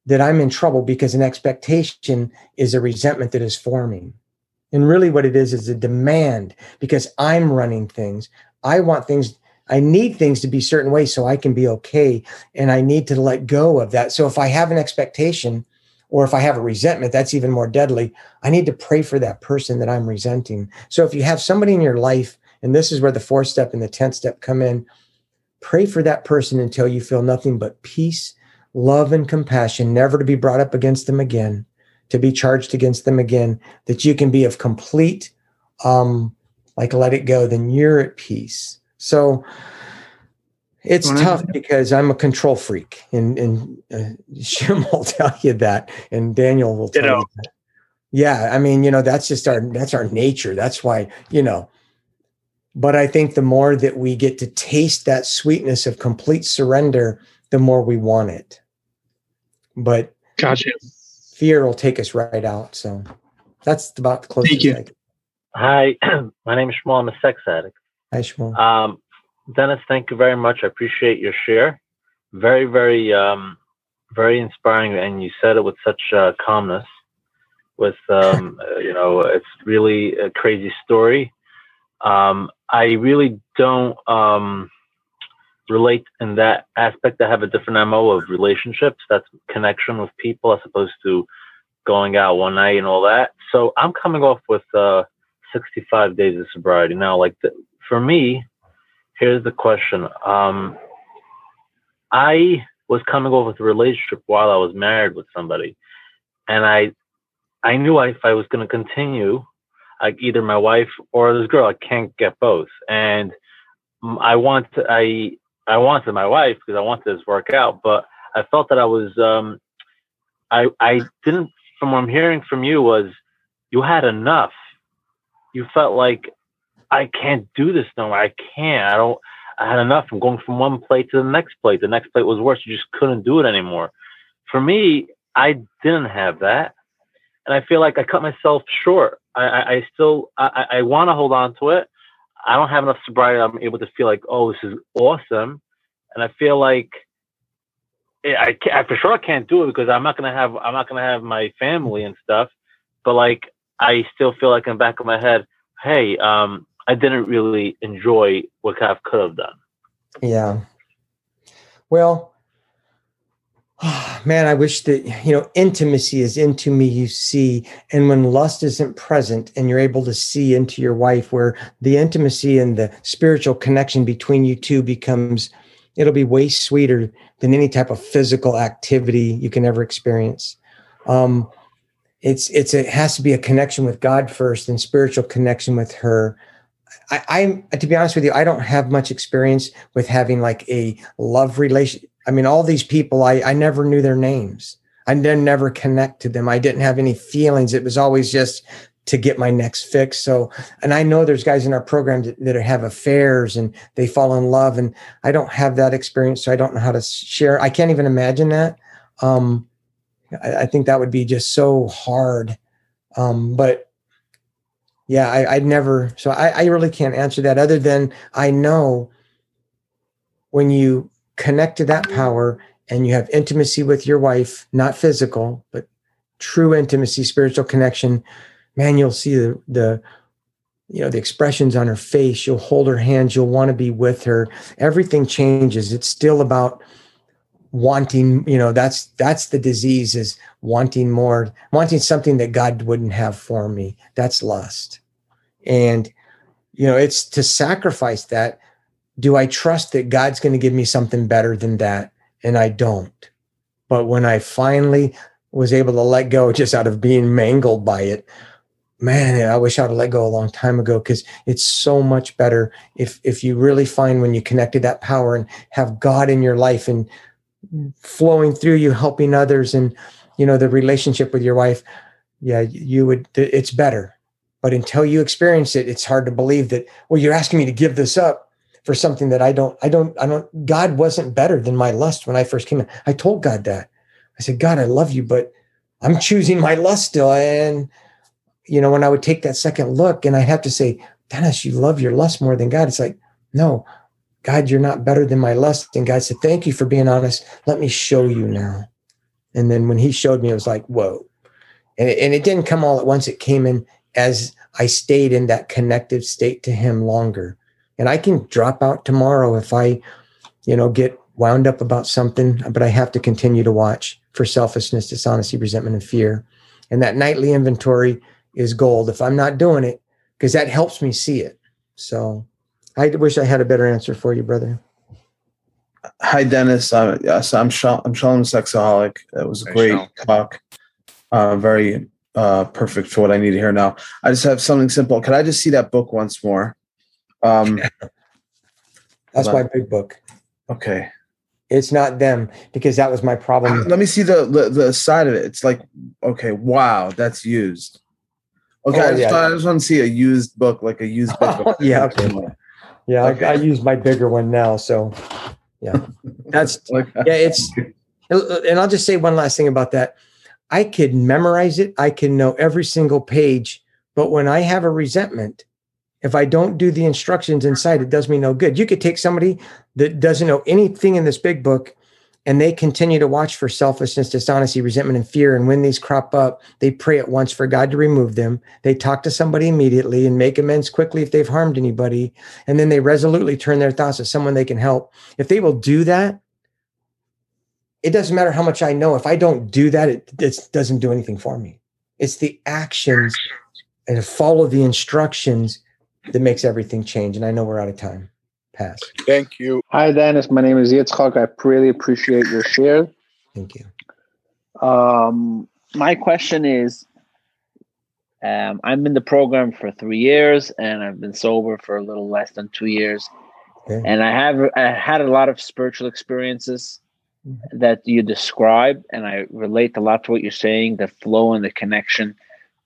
that I'm in trouble because an expectation is a resentment that is forming. And really, what it is is a demand because I'm running things. I want things I need things to be certain ways so I can be okay. And I need to let go of that. So if I have an expectation or if I have a resentment, that's even more deadly. I need to pray for that person that I'm resenting. So if you have somebody in your life, and this is where the fourth step and the 10th step come in, pray for that person until you feel nothing but peace, love, and compassion, never to be brought up against them again, to be charged against them again, that you can be of complete, um, like let it go, then you're at peace so it's tough because I'm a control freak, and and uh, *laughs* Shim will tell you that, and Daniel will tell you that. Yeah, I mean, you know, that's just our that's our nature. That's why you know. But I think the more that we get to taste that sweetness of complete surrender, the more we want it. But gotcha. Fear will take us right out. So that's about the closest. Thank you. Hi, *clears throat* my name is Shmuel. I'm a sex addict. Hi, Shmuel. Um, Dennis, thank you very much. I appreciate your share. Very, very, um, very inspiring, and you said it with such uh, calmness. With um, *laughs* uh, you know, it's really a crazy story. Um, I really don't um, relate in that aspect. I have a different mo of relationships. That's connection with people as opposed to going out one night and all that. So I'm coming off with uh, 65 days of sobriety now. Like the, for me, here's the question. Um, I was coming off with a relationship while I was married with somebody, and I, I knew if I was going to continue, like either my wife or this girl, I can't get both. And I want, to, I, I wanted my wife because I wanted this work out, but I felt that I was, um, I, I didn't. From what I'm hearing from you was, you had enough. You felt like I can't do this no more. I can't. I don't. I had enough. I'm going from one plate to the next plate. The next plate was worse. You just couldn't do it anymore. For me, I didn't have that, and I feel like I cut myself short. I, I, I still I, I want to hold on to it. I don't have enough sobriety. I'm able to feel like, oh, this is awesome, and I feel like I, I for sure I can't do it because I'm not gonna have I'm not gonna have my family and stuff. But like I still feel like in the back of my head, hey, um, I didn't really enjoy what I could have done. Yeah. Well, *sighs* man, I wish that, you know, intimacy is into me, you see. And when lust isn't present and you're able to see into your wife, where the intimacy and the spiritual connection between you two becomes, it'll be way sweeter than any type of physical activity you can ever experience. Um, it's it's it has to be a connection with God first and spiritual connection with her I, I, to be honest with you, I don't have much experience with having like a love relation. I mean, all these people, I, I never knew their names. I didn't never connect to them. I didn't have any feelings. It was always just to get my next fix. So, and I know there's guys in our program that, that have affairs and they fall in love, and I don't have that experience, so I don't know how to share. I can't even imagine that. Um, I, I think that would be just so hard. Um, but yeah, I, I'd never, so I, I really can't answer that other than I know when you connect to that power and you have intimacy with your wife, not physical, but true intimacy, spiritual connection, man, you'll see the, the, you know the expressions on her face. You'll hold her hands. You'll want to be with her. Everything changes. It's still about wanting you know that's that's the disease is wanting more wanting something that god wouldn't have for me. That's lust. And you know it's to sacrifice that do I trust that God's going to give me something better than that? And I don't. But when I finally was able to let go just out of being mangled by it, man, I wish I'd let go a long time ago because it's so much better if if you really find when you connected that power and have God in your life and flowing through you, helping others, and you know the relationship with your wife. Yeah, you would. It's better, but until you experience it, it's hard to believe that. Well, you're asking me to give this up for something that I don't. I don't. I don't. God wasn't better than my lust when I first came in. I told God that. I said, God, I love you, but I'm choosing my lust still, and you know, when I would take that second look and I have to say, Dennis, you love your lust more than God. It's like, no, God, you're not better than my lust. And God said, thank you for being honest. Let me show you now. And then when he showed me, it was like, whoa. And it, and it didn't come all at once. It came in as I stayed in that connected state to him longer. And I can drop out tomorrow if I, you know, get wound up about something, but I have to continue to watch for selfishness, dishonesty, resentment, and fear. And that nightly inventory is gold if I'm not doing it, because that helps me see it. So I wish I had a better answer for you, brother. Hi, Dennis. Uh, yes, I'm Sean. I'm Sean, sexaholic. That was a great Sean. talk. Uh, very uh, perfect for what I need to hear now. I just have something simple. Can I just see that book once more? Um, *laughs* That's my big book. Okay. It's not them because that was my problem. Let me see the, the, the side of it. It's like okay, wow, that's used. Okay, oh, I, just, yeah. I just want to see a used book, like a used book. *laughs* yeah, okay. Yeah, okay. I, I, use my bigger one now. So, yeah, that's *laughs* yeah. It's and I'll just say one last thing about that. I could memorize it. I can know every single page, but when I have a resentment, if I don't do the instructions inside, it does me no good. You could take somebody that doesn't know anything in this big book and they continue to watch for selfishness, dishonesty, resentment, and fear. And when these crop up, they pray at once for God to remove them. They talk to somebody immediately and make amends quickly if they've harmed anybody. And then they resolutely turn their thoughts to someone they can help. If they will do that, it doesn't matter how much I know. If I don't do that, it, it doesn't do anything for me. It's the actions and follow the instructions that makes everything change. And I know we're out of time pass. Thank you. Hi, Dennis. My name is Yitzchak. I really appreciate your share. Thank you. Um, my question is um, I'm in the program for three years and I've been sober for a little less than two years. Okay. And I have I had a lot of spiritual experiences mm-hmm. that you describe, and I relate a lot to what you're saying, the flow and the connection.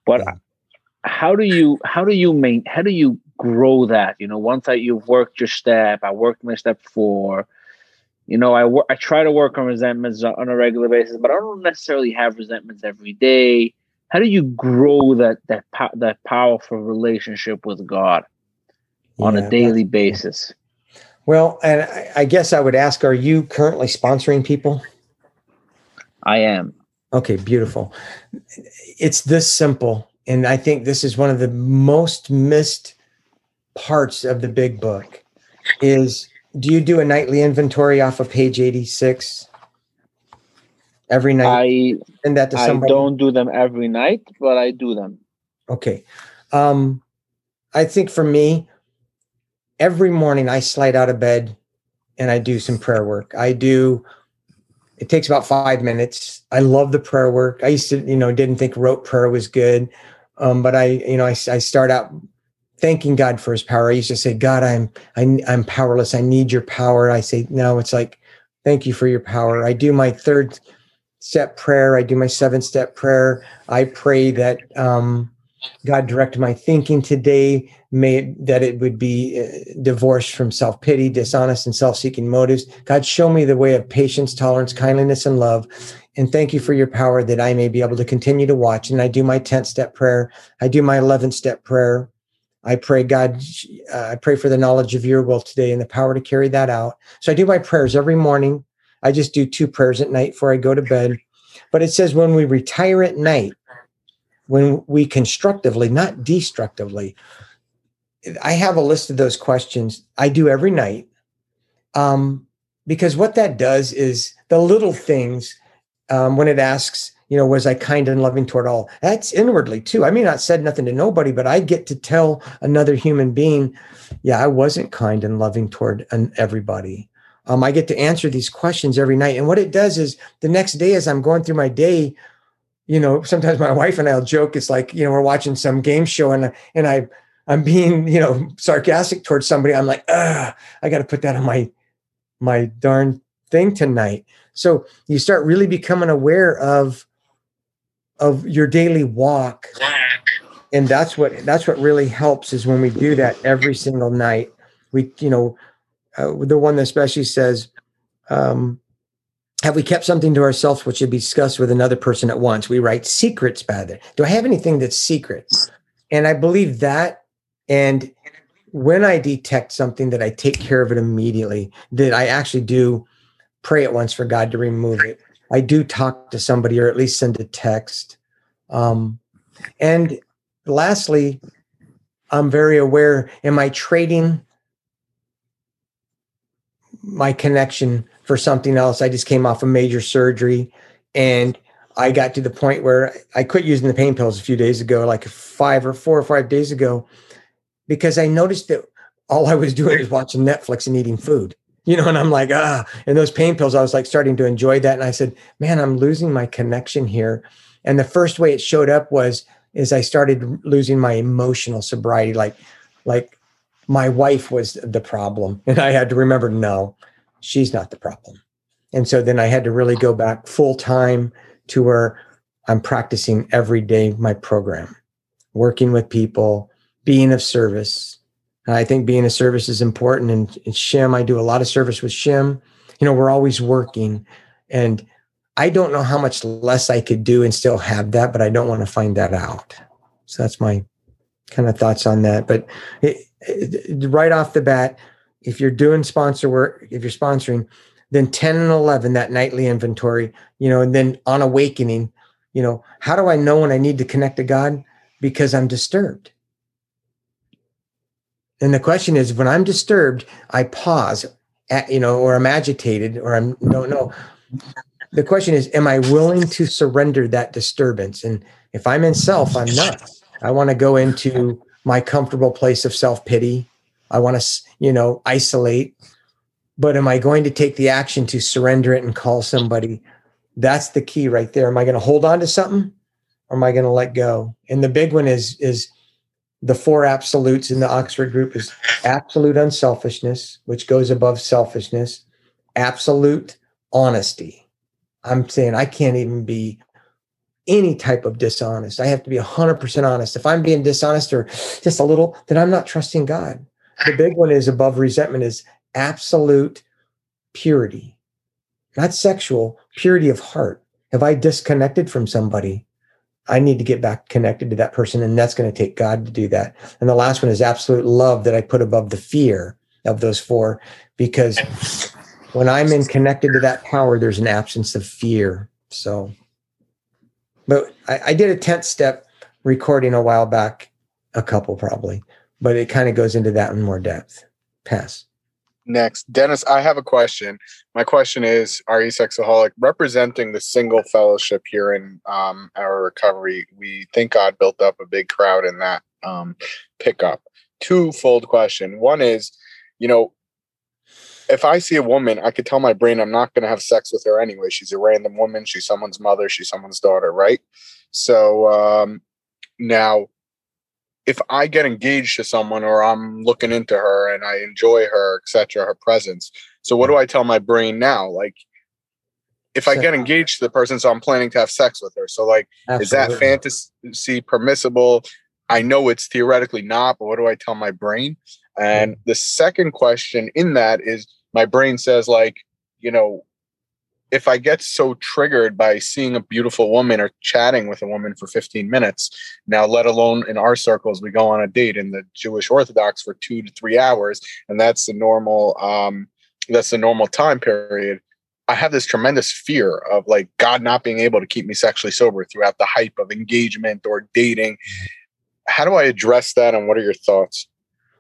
But yeah. how do you how do you main how do you grow that. You know, once that you've worked your step, I worked my step four. You know, I work. I try to work on resentments on a regular basis, but I don't necessarily have resentments every day. How do you grow that that that powerful relationship with God on yeah, a daily basis? Well, and I, I guess I would ask: Are you currently sponsoring people? I am. Okay, beautiful. It's this simple. And I think this is one of the most missed parts of the big book is do you do a nightly inventory off of page 86 every night? I and that to somebody? i don't do them every night but i do them. Okay. Um i think for me every morning i slide out of bed and i do some prayer work. I do it takes about five minutes. I love the prayer work. I used to you know didn't think rote prayer was good um, but i you know I, I start out thanking God for his power. I used to say, God, I'm, I, am i am powerless. I need your power. I say, no, it's like, thank you for your power. I do my third step prayer. I do my seven step prayer. I pray that, um, God direct my thinking today, may that it would be uh, divorced from self pity, dishonest, and self seeking motives. God, show me the way of patience, tolerance, kindliness, and love. And thank you for your power that I may be able to continue to watch. And I do my 10th step prayer. I do my 11th step prayer. I pray, God, uh, I pray for the knowledge of your will today and the power to carry that out. So I do my prayers every morning. I just do two prayers at night before I go to bed. But it says when we retire at night, when we constructively, not destructively, I have a list of those questions I do every night. Um, because what that does is the little things, um, when it asks, you know, was I kind and loving toward all? That's inwardly too. I may not said nothing to nobody, but I get to tell another human being, yeah, I wasn't kind and loving toward everybody. Um, I get to answer these questions every night. And what it does is the next day, as I'm going through my day, you know, sometimes my *laughs* wife and I'll joke. It's like, you know, we're watching some game show and, and I, I'm being, you know, sarcastic towards somebody. I'm like, I got to put that on my, my darn thing tonight. So you start really becoming aware of, of your daily walk. And that's what, that's what really helps is when we do that every single night. We, you know, uh, the one that especially says, um, have we kept something to ourselves which should be discussed with another person at once? We write secrets by there. Do I have anything that's secret? And I believe that. And when I detect something that I take care of it immediately, that I actually do pray at once for God to remove it. I do talk to somebody or at least send a text. Um, and lastly, I'm very aware, am I trading my connection for something else. I just came off a major surgery and I got to the point where I quit using the pain pills a few days ago, like five or four or five days ago, because I noticed that all I was doing was watching Netflix and eating food. You know, and I'm like, ah, and those pain pills, I was like starting to enjoy that. And I said, man, I'm losing my connection here. And the first way it showed up was is I started losing my emotional sobriety. Like, like my wife was the problem. *laughs* And I had to remember, no, she's not the problem. And so then I had to really go back full time to where I'm practicing every day my program, working with people, being of service. I think being a service is important. And, and Shim, I do a lot of service with Shim. You know, we're always working. And I don't know how much less I could do and still have that, but I don't want to find that out. So that's my kind of thoughts on that. But it, it, right off the bat, if you're doing sponsor work, if you're sponsoring, then 10 and 11, that nightly inventory, you know, and then on awakening, you know, how do I know when I need to connect to God? Because I'm disturbed. And the question is, when I'm disturbed, I pause, at, you know, or I'm agitated, or I'm don't know. The question is, am I willing to surrender that disturbance? And if I'm in self, I'm not. I want to go into my comfortable place of self pity, I want to, you know, isolate. But am I going to take the action to surrender it and call somebody? That's the key right there. Am I going to hold on to something or am I going to let go? And the big one is is the four absolutes in the Oxford group is absolute unselfishness, which goes above selfishness, absolute honesty. I'm saying I can't even be any type of dishonest. I have to be 100% honest. If I'm being dishonest or just a little, then I'm not trusting God the big one is above resentment is absolute purity, not sexual, purity of heart. Have I disconnected from somebody? I need to get back connected to that person, and that's going to take God to do that. And the last one is absolute love that I put above the fear of those four, because when I'm in connected to that power, there's an absence of fear. So, but I, I did a 10th step recording a while back, a couple probably, but it kind of goes into that in more depth. Pass. Next, Dennis, I have a question. My question is Are you sexaholic? Representing the single fellowship here in um, our recovery, we think God built up a big crowd in that um, pickup. Twofold question. One is, you know, if I see a woman, I could tell my brain I'm not going to have sex with her anyway. She's a random woman. She's someone's mother. She's someone's daughter, right? So um, now if I get engaged to someone or I'm looking into her and I enjoy her, etc., her presence. So what do I tell my brain now? Like if I get engaged to the person, so I'm planning to have sex with her. So like Absolutely. is that fantasy permissible? I know it's theoretically not, but what do I tell my brain? And the second question in that is my brain says like, you know, if I get so triggered by seeing a beautiful woman or chatting with a woman for 15 minutes, now let alone in our circles, we go on a date in the Jewish Orthodox for two to three hours, and that's the normal um, that's the normal time period. I have this tremendous fear of like God not being able to keep me sexually sober throughout the hype of engagement or dating. How do I address that, and what are your thoughts?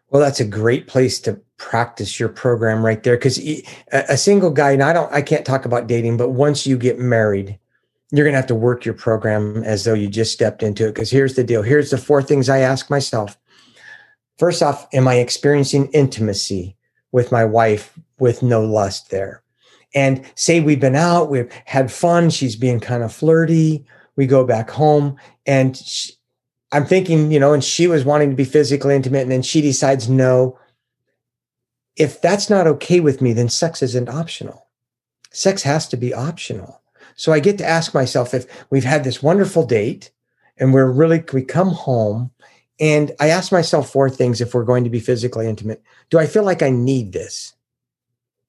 Well, that's a great place to practice your program right there because a single guy and i don't i can't talk about dating but once you get married you're going to have to work your program as though you just stepped into it. Because here's the deal here's the four things I ask myself. First off, am I experiencing intimacy with my wife with no lust there? And say we've been out, we've had fun, she's being kind of flirty. We go back home and she, I'm thinking, you know, and she was wanting to be physically intimate, and then she decides no. If that's not okay with me, then sex isn't optional. Sex has to be optional. So I get to ask myself if we've had this wonderful date and we're really, we come home and I ask myself four things if we're going to be physically intimate. Do I feel like I need this?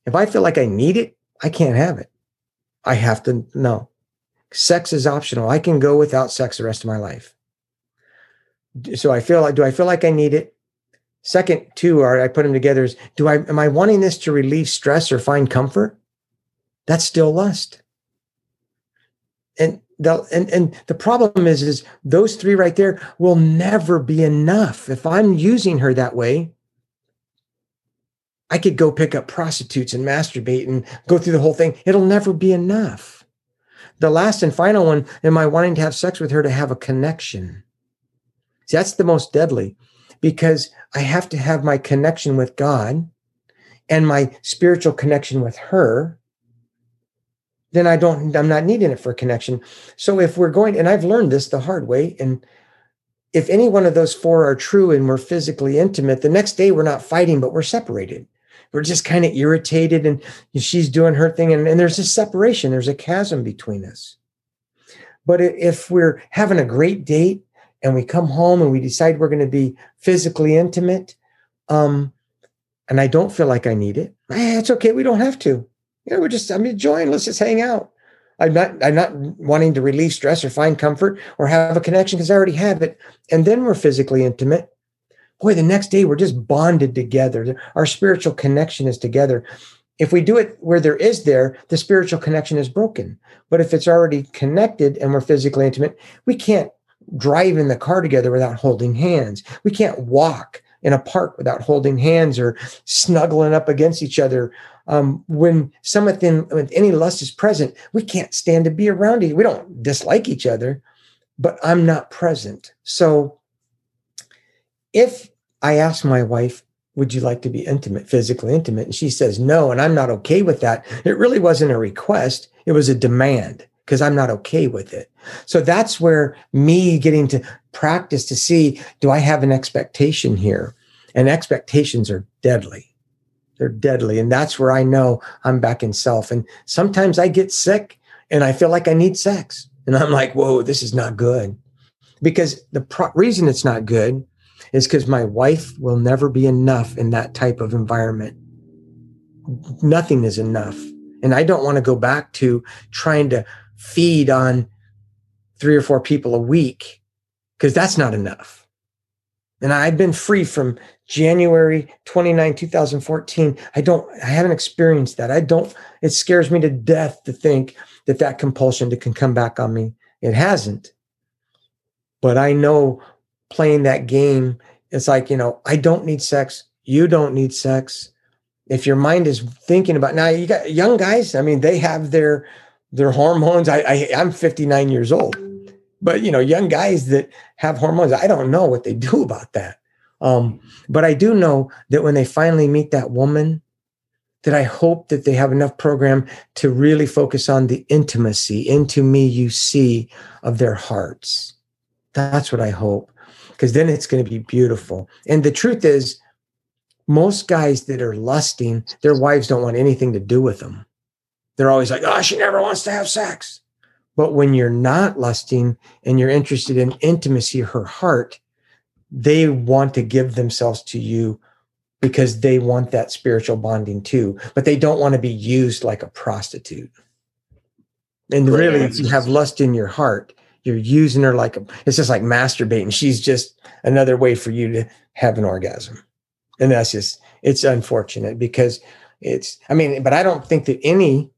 If I feel like I need it, I can't have it. I have to know. Sex is optional. I can go without sex the rest of my life. So I feel like, do I feel like I need it? Second, two are I put them together is do I am I wanting this to relieve stress or find comfort? That's still lust. And the and, and the problem is is those three right there will never be enough. If i'm using her that way i could go pick up prostitutes and masturbate and go through the whole thing. It'll never be enough. The last and final one am i wanting to have sex with her to have a connection that's the most deadly because i have to have my connection with god and my spiritual connection with her then I don't, I'm not needing it for connection. So if we're going, and I've learned this the hard way, and if any one of those four are true and we're physically intimate, the next day we're not fighting, but we're separated. We're just kind of irritated and she's doing her thing. And, and there's a separation, there's a chasm between us. But if we're having a great date and we come home and we decide we're going to be physically intimate, um, and I don't feel like I need it, eh, it's okay. We don't have to you know, we're just, I'm enjoying, let's just hang out. I'm not, I'm not wanting to relieve stress or find comfort or have a connection because I already have it. And then we're physically intimate. Boy, the next day we're just bonded together. Our spiritual connection is together. If we do it where there is there, the spiritual connection is broken. But if it's already connected and we're physically intimate, we can't drive in the car together without holding hands. We can't walk in a park without holding hands or snuggling up against each other um, when something when any lust is present, we can't stand to be around each. We don't dislike each other, but I'm not present. So if I ask my wife, would you like to be intimate, physically intimate? And she says no, and I'm not okay with that. It really wasn't a request, it was a demand because I'm not okay with it. So that's where me getting to practice to see do I have an expectation here? And expectations are deadly they're deadly. And that's where I know I'm back in self. And sometimes I get sick and I feel like I need sex. And I'm like, whoa, this is not good. Because the pro- reason it's not good is because my wife will never be enough in that type of environment. Nothing is enough. And I don't want to go back to trying to feed on three or four people a week because that's not enough. And I've been free from January 29, 2014. I don't, I haven't experienced that. I don't, it scares me to death to think that that compulsion can come back on me. It hasn't. But I know playing that game, it's like, you know, I don't need sex. You don't need sex. If your mind is thinking about now, you got young guys. I mean, they have their their hormones. I, I I'm 59 years old, but you know, young guys that have hormones, I don't know what they do *laughs* about that. Um, but I do know that when they finally meet that woman, that I hope that they have enough program to really focus on the intimacy into me you see of their hearts. That's what I hope. Because then it's going to be beautiful. And the truth is, most guys that are lusting, their wives don't want anything to do with them. They're always like, oh, she never wants to have sex. But when you're not lusting and you're interested in intimacy, her heart, they want to give themselves to you because they want that spiritual bonding too, but they don't want to be used like a prostitute. And really, if you have lust in your heart, you're using her like a, it's just like masturbating. She's just another way for you to have an orgasm. And that's just, it's unfortunate because it's, I mean, but I don't think that any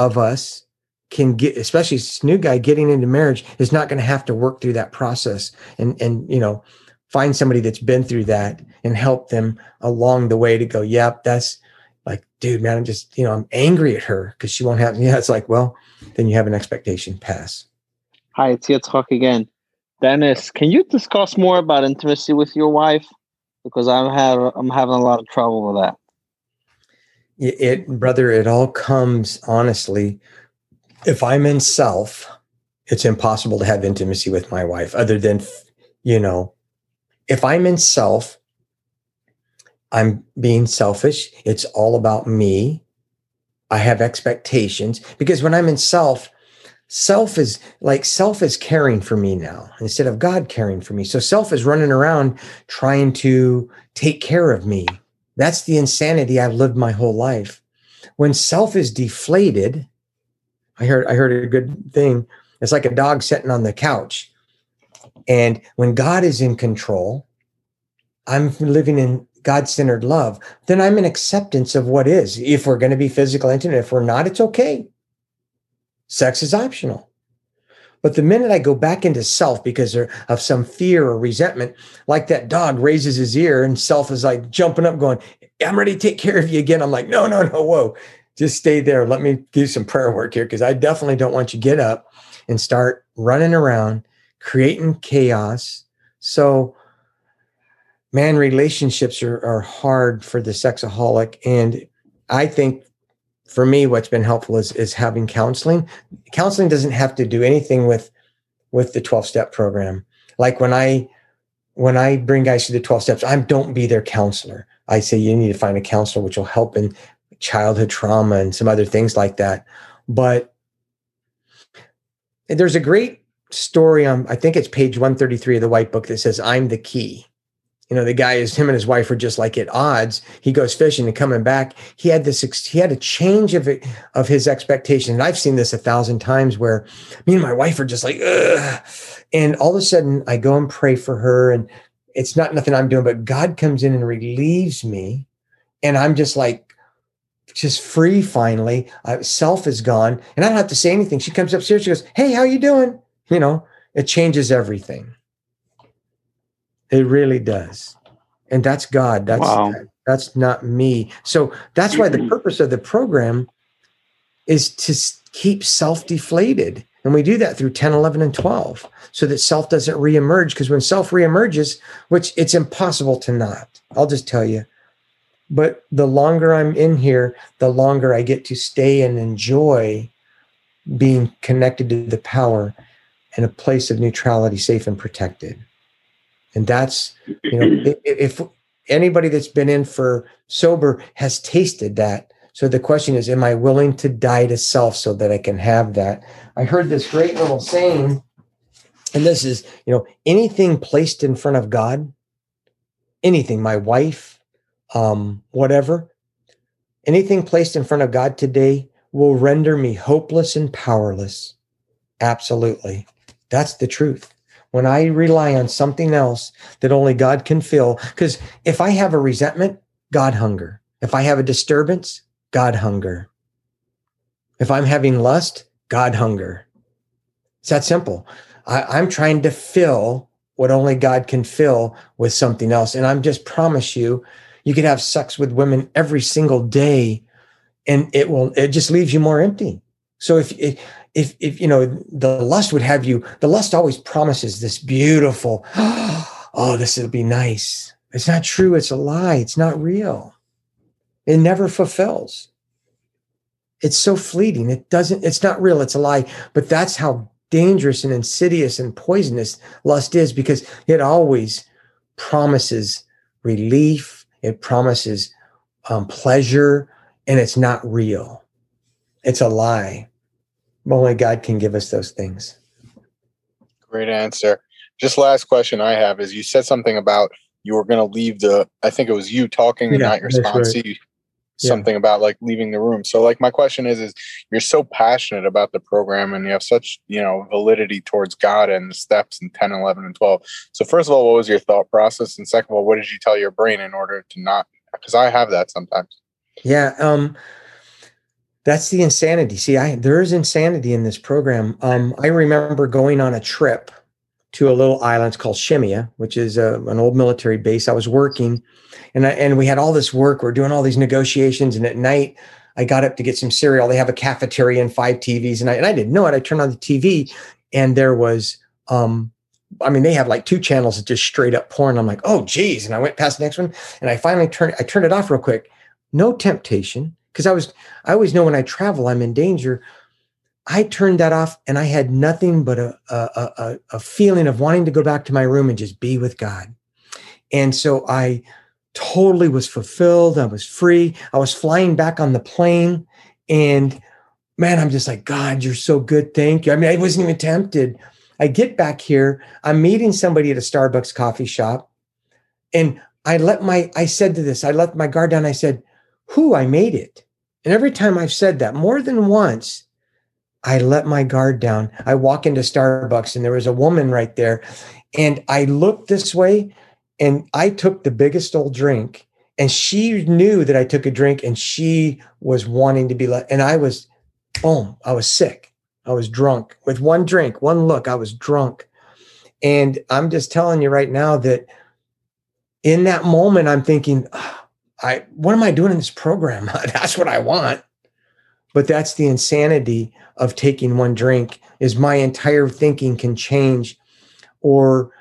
of us can get, especially this new guy getting into marriage, is not going to have to work through that process and and you know find somebody that's been through that and help them along the way to go. Yep, that's like, dude, man, I'm just, you know, I'm angry at her because she won't have, *laughs* yeah, it's like, well, then you have an expectation pass. Hi, it's Yitzhak again. Dennis, can you discuss more about intimacy with your wife? Because I'm have I'm having a lot of trouble with that. It, brother, it all comes honestly. If I'm in self, it's impossible to have intimacy with my wife other than, you know, if I'm in self, I'm being selfish. It's all about me. I have expectations because when I'm in self, self is like self is caring for me now instead of God caring for me. So self is running around trying to take care of me. That's the insanity I've lived my whole life. When self is deflated, I heard I heard a good thing. It's like a dog sitting on the couch. And when God is in control, I'm living in God centered love, then I'm in acceptance of what is. If we're going to be physical intimate, if we're not, it's okay. Sex is optional. But the minute I go back into self because of some fear or resentment, like that dog raises his ear and self is like jumping up, going, I'm ready to take care of you again. I'm like, no, no, no, whoa, just stay there. Let me do some prayer work here because I definitely don't want you to get up and start running around, creating chaos. So man, relationships are, are hard for the sexaholic. And I think for me, what's been helpful is, is having counseling. Counseling doesn't have to do anything with, with the 12 step program. Like when I, when I bring guys to the 12 steps, I don't be their counselor. I say you need to find a counselor, which will help in childhood trauma and some other things like that. But there's a great story on, I think it's page 133 of the white book that says, I'm the key you know the guy is him and his wife are just like at odds. He goes fishing and coming back. He had this he had a change of of his expectation. And i've seen this a thousand times where me and my wife are just like Ugh. and all of a sudden i go and pray for her and it's not nothing i'm doing but god comes in and relieves me. And i'm just like just free finally. Uh, self is gone. And i don't have to say anything. She comes upstairs. She goes hey how you doing? You know it changes everything it really does. And that's God. That's wow. that's not me. So that's why the purpose of the program is to keep self deflated. And we do that through 10, 11, and 12 so that self doesn't reemerge. Because when self reemerges, which it's impossible to not, I'll just tell you. But the longer I'm in here, the longer I get to stay and enjoy being connected to the power in a place of neutrality, safe and protected. And that's, you know, if anybody that's been in for sober has tasted that. So the question is, am I willing to die to self so that I can have that? I heard this great little saying, and this is, you know, anything placed in front of God, anything, my wife, um, whatever, anything placed in front of God today will render me hopeless and powerless. Absolutely. That's the truth when I rely on something else that only God can fill. Because if I have a resentment, God hunger. If I have a disturbance, God hunger. If I'm having lust, God hunger. It's that simple. I, am trying to fill what only God can fill with something else. And I'm just promise you, you could have sex with women every single day and it will, it just leaves you more empty. So if, if if if you know the lust would have you the lust always promises this beautiful *gasps* oh this will be nice. It's not true it's a lie it's not real. It never fulfills. It's so fleeting it doesn't it's not real it's a lie. But that's how dangerous and insidious and poisonous lust is because it always promises relief it promises um, pleasure and it's not real. It's a lie only God can give us those things. Great answer. Just last question I have is you said something about you were going to leave the, I think it was you talking and not your sponsee. Right. Something yeah. about like leaving the room. So, like, my question is: Is you're so passionate about the program and you have such, you know, validity towards God and the steps in 10, 11, and 12. So, first of all, what was your thought process? And second of all, what did you tell your brain in order to not? Because I have that sometimes. Yeah. Um, that's the insanity. See, I there is insanity in this program. Um, I remember going on a trip to a little island called Shemya, which is a, an old military base. I was working, and I, and we had all this work. We're doing all these negotiations, and at night I got up to get some cereal. They have a cafeteria and five TVs, and I and I didn't know it. I turned on the TV, and there was um, I mean, they have like two channels of just straight up porn. I'm like, oh geez. And I went past the next one and I finally turned, I turned it off real quick. No temptation. Cause I was, I always know when I travel, I'm in danger. I turned that off and I had nothing but a, a, a, a feeling of wanting to go back to my room and just be with God. And so I totally was fulfilled. I was free. I was flying back on the plane and man, I'm just like, God, you're so good. Thank you. I mean, I wasn't even tempted I get back here, I'm meeting somebody at a Starbucks coffee shop, and I let my, I said to this, I let my guard down. I said, Who I made it. And every time I've said that more than once, I let my guard down. I walk into Starbucks and there was a woman right there. And I looked this way and I took the biggest old drink. And she knew that I took a drink and she was wanting to be let. And I was, boom, I was sick. I was drunk with one drink, one look. I was drunk. And I'm just telling you right now that in that moment, I'm thinking, oh, I what am I doing in this program? *laughs* that's what I want. But that's the insanity of taking one drink is my entire thinking can change or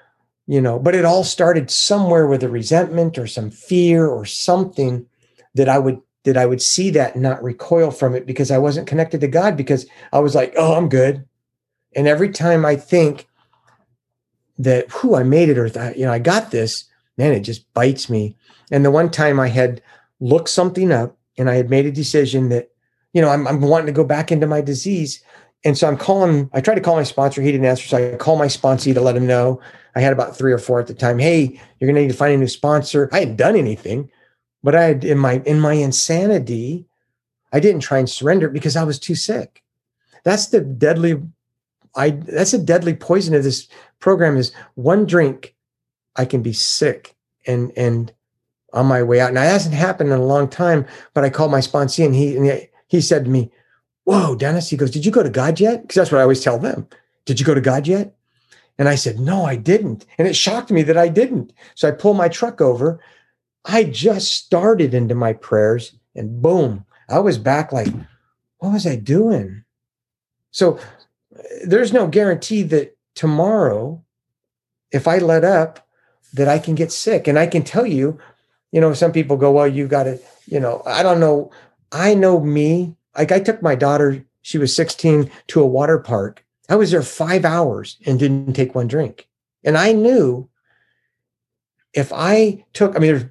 you know, but it all started somewhere with a resentment or some fear or something that I would that I would see that and not recoil from it because I wasn't connected to God because I was like, oh, I'm good. And every time I think that, who I made it or you know, I got this, man, it just bites me. And the one time I had looked something up and I had made a decision that, you know, I'm, I'm wanting to go back into my disease. And so I'm calling, I tried to call my sponsor. He didn't answer. So I call my sponsor to let him know. I had about three or four at the time. Hey, you're going to need to find a new sponsor. I hadn't done anything. But I had in my in my insanity, I didn't try and surrender because I was too sick. That's the deadly I that's a deadly poison of this program is one drink, I can be sick and and on my way out. Now it hasn't happened in a long time, but I called my sponsee and he and he, said to me, Whoa, Dennis, he goes, Did you go to God yet? Because that's what I always tell them. Did you go to God yet? And I said, No, I didn't. And it shocked me that I didn't. So I pull my truck over I just started into my prayers and boom, I was back like, what was I doing? So uh, there's no guarantee that tomorrow, if I let up, that I can get sick. And I can tell you, you know, some people go, well, you got to, you know, I don't know. I know me. Like I took my daughter, she was 16, to a water park. I was there five hours and didn't take one drink. And I knew if I took, I mean, there's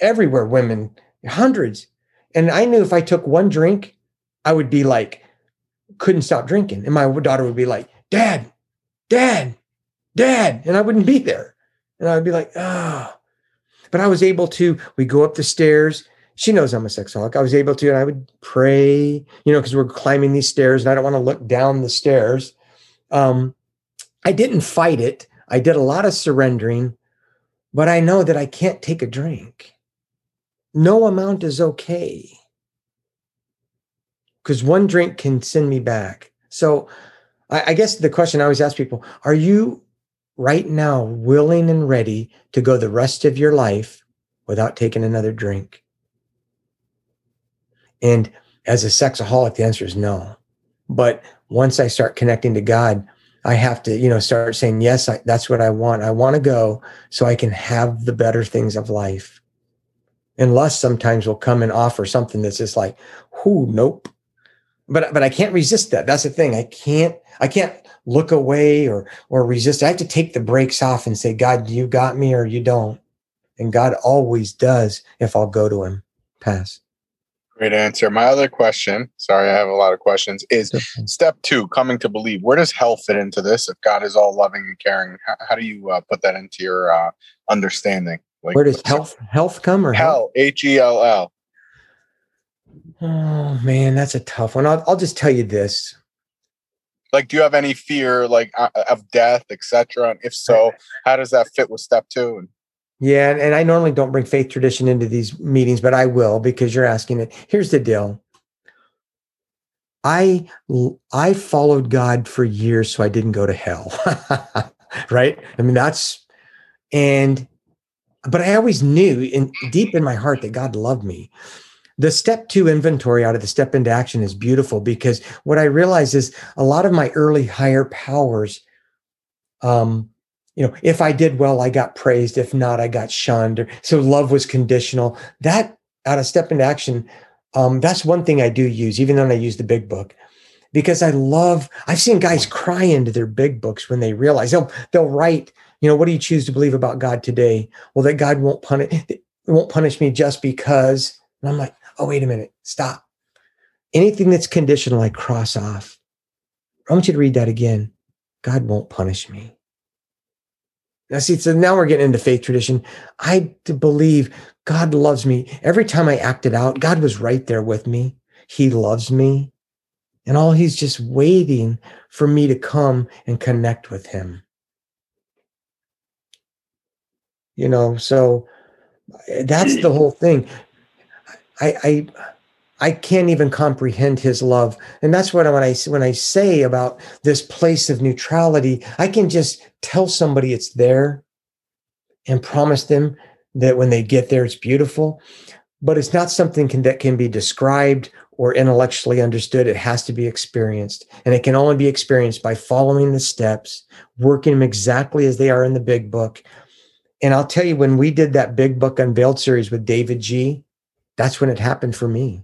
everywhere, women, hundreds. And I knew if I took one drink, I would be like, couldn't stop drinking. And my daughter would be like, Dad, Dad, Dad. And I wouldn't be there. And I would be like, ah. Oh. But I was able to, we go up the stairs. She knows I'm a sexaholic. I was able to, and I would pray, you know, because we're climbing these stairs and I don't want to look down the stairs. Um, I didn't fight it. I did a lot of surrendering, but I know that I can't take a drink no amount is okay because one drink can send me back. So I, I, guess the question I always ask people are you right now willing and ready to go the rest of your life without taking another drink? And as a sexaholic, the answer is no. But once I start connecting to God, I have to, you know, start saying, yes, I, that's what I want. I want to go so I can have the better things of life and lust sometimes will come and offer something that's just like, whoo, nope. But but I can't resist that. That's the thing. I can't I can't look away or or resist. I have to take the brakes off and say, God, you got me or you don't. And God always does if I'll go to him. Pass. Great answer. My other question, sorry, I have a lot of questions, is step two, coming to believe. Where does hell fit into this? If God is all loving and caring, how, how do you uh, put that into your uh, understanding? Like, Where does health health come or hell? H E L L. Oh man, that's a tough one. I'll, I'll just tell you this. Like, do you have any fear, like uh, of death, etc.? And if so, how does that fit with step two? Yeah, and, and I normally don't bring faith tradition into these meetings, but I will because you're asking it. Here's the deal. I I followed God for years, so I didn't go to hell. *laughs* right? I mean, that's, and, but I always knew in deep in my heart that God loved me. The step two inventory out of the step into action is beautiful because what I realize is a lot of my early higher powers, um, you know, if I did well, I got praised. If not, I got shunned. So love was conditional. That out of step into action, um, that's one thing I do use, even though I use the big book because I love, I've seen guys cry into their big books when they realize they'll, they'll write, you know, what do you choose to believe about God today? Well, that God won't punish, won't punish me just because. And I'm like, oh, wait a minute, stop. Anything that's conditional, I cross off. I want you to read that again. God won't punish me. Now, see, so now we're getting into faith tradition. I believe God loves me. Every time I acted out, God was right there with me. He loves me. And all he's just waiting for me to come and connect with him. You know, so eh, that's the whole thing. I, I I can't even comprehend his love. And that's what when I when I say about this place of neutrality, I can just tell somebody it's there and promise them that when they get there it's beautiful, but it's not something can, that can be described or intellectually understood. It has to be experienced. And it can only be experienced by following the steps, working them exactly as they are in the big book. And I'll tell you, when we did that big book unveiled series with David G, that's when it happened for me.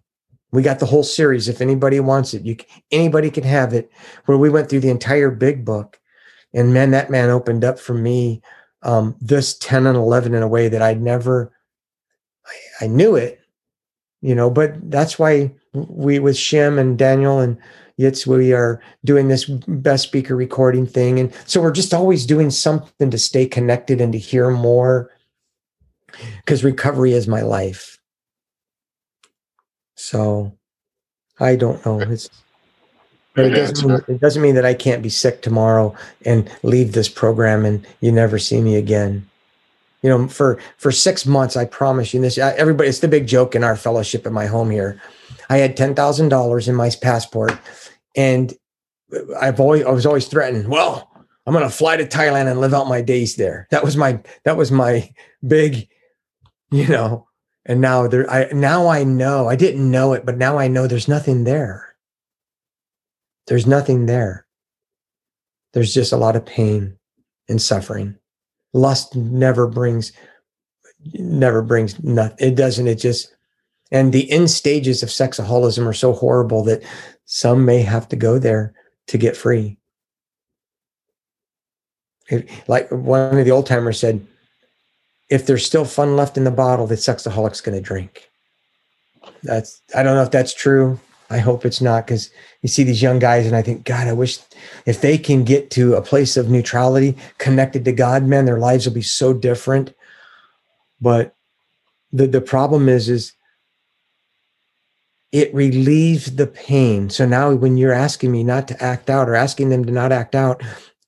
We got the whole series. If anybody wants it, you anybody can have it. Where we went through the entire big book, and man, that man opened up for me um, this ten and eleven in a way that I'd never. I, I knew it, you know, but that's why we with Shim and Daniel and Yitz, we are doing this best speaker recording thing. And so we're just always doing something to stay connected and to hear more because recovery is my life. So I don't know. It's, but it doesn't, mean, it doesn't mean that I can't be sick tomorrow and leave this program and you never see me again. You know for for six months i promise you this everybody it's the big joke in our fellowship at my home here. I had $10000 in my passport and i've always i was always threatened well i'm going to fly to thailand and live out my days there. That was my that was my big you know and now there i now i know i didn't know it but now i know there's nothing there. There's nothing there. There's just a lot of pain and suffering. Lust never brings never brings nothing it doesn't it just and the end stages of sexaholism are so horrible that some may have to go there to get free. It, like one of the old timers said if there's still fun left in the bottle the sexaholic's going to drink that's i don't know if that's true I hope it's not because you see these young guys, and I think, God, I wish if they can get to a place of neutrality, connected to God, man, their lives will be so different. But the the problem is, is it relieves the pain. So now, when you're asking me not to act out or asking them to not act out,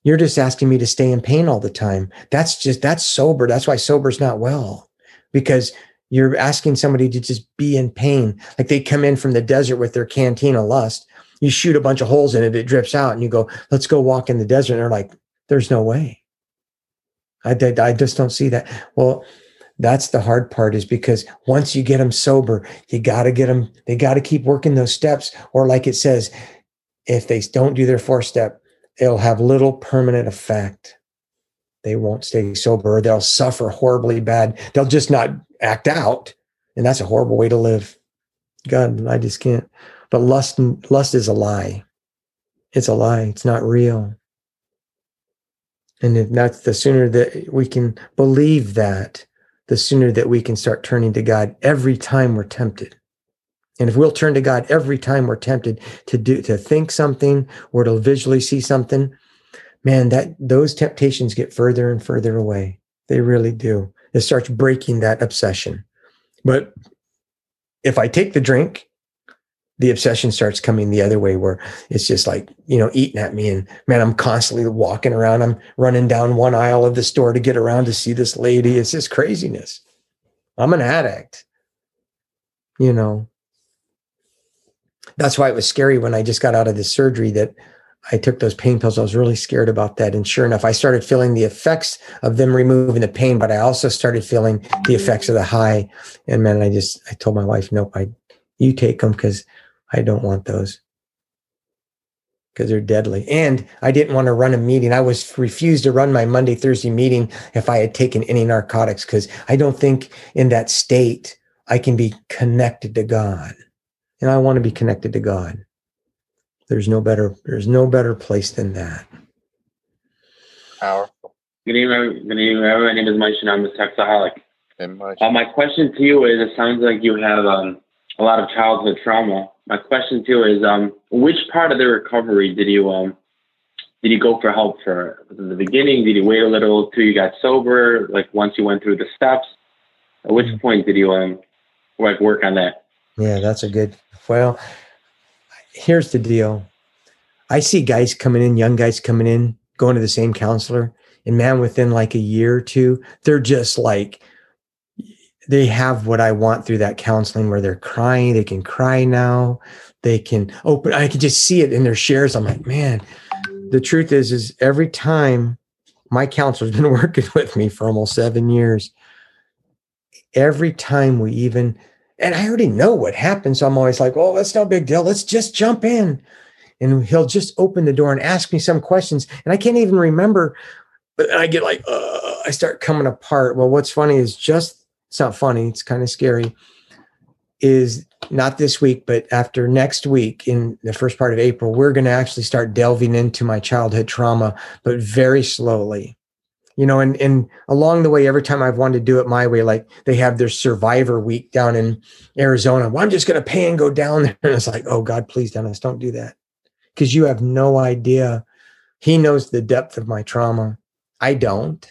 you're just asking me to stay in pain all the time. That's just that's sober. That's why sober's not well, because you're asking somebody to just be in pain. Like they come in from the desert with their canteen of lust. You shoot a bunch of holes in it, it drips out, and you go, let's go walk in the desert. And they're like, there's no way. I, I just don't see that. Well, that's the hard part is because once you get them sober, you got to get them, they got to keep working those steps. Or like it says, if they don't do their four step, it'll have little permanent effect. They won't stay sober. They'll suffer horribly bad. They'll just not act out, and that's a horrible way to live. God, I just can't. But lust, lust is a lie. It's a lie. It's not real. And if that's the sooner that we can believe that, the sooner that we can start turning to God every time we're tempted. And if we'll turn to God every time we're tempted to do to think something or to visually see something, man, that those temptations get further and further away. They really do it starts breaking that obsession. But if I take the drink, the obsession starts coming the other way where it's just like, you know, eating at me. And man, I'm constantly walking around. I'm running down one aisle of the store to get around to see this lady. It's just craziness. I'm an addict, you know. That's why it was scary when I just got out of the surgery that I took those pain pills. I was really scared about that. And sure enough, I started feeling the effects of them removing the pain, but I also started feeling the effects of the high. And man, I just, I told my wife, nope, I, you take them because I don't want those because they're deadly. And I didn't want to run a meeting. I was refused to run my Monday, Thursday meeting if I had taken any narcotics because I don't think in that state I can be connected to God. And I want to be connected to God. There's no better, there's no better place than that. Powerful. Good evening, good evening. My name is Mike and I'm a sexaholic. Uh, my question to you is: It sounds like you have um, a lot of childhood trauma. My question to you is: um, Which part of the recovery did you um, did you go for help for? Was it the beginning? Did you wait a little till you got sober? Like once you went through the steps? At which mm. point did you um, like work on that? Yeah, that's a good. Well, here's the deal. I see guys coming in, young guys coming in, going to the same counselor, and man, within like a year or two, they're just like they have what I want through that counseling where they're crying. They can cry now. They can open. I can just see it in their shares. I'm like, man, the truth is, is every time my counselor's *laughs* been working with me for almost seven years, every time we even and I already know what happens. So I'm always like, oh, that's no big deal. Let's just jump in. And he'll just open the door and ask me some questions. And I can't even remember, but I get like, uh, I start coming apart. Well, what's funny is just, it's not funny, it's kind of scary, is not this week, but after next week in the first part of April, we're going to actually start delving into my childhood trauma, but very slowly you know, and and along the way, every time I've wanted to do it my way, like they have their Survivor Week down in Arizona. Well, I'm just going to pay and go down there, *laughs* and it's like, oh God, please, Dennis, don't do that, because you have no idea. He knows the depth of my trauma. I don't.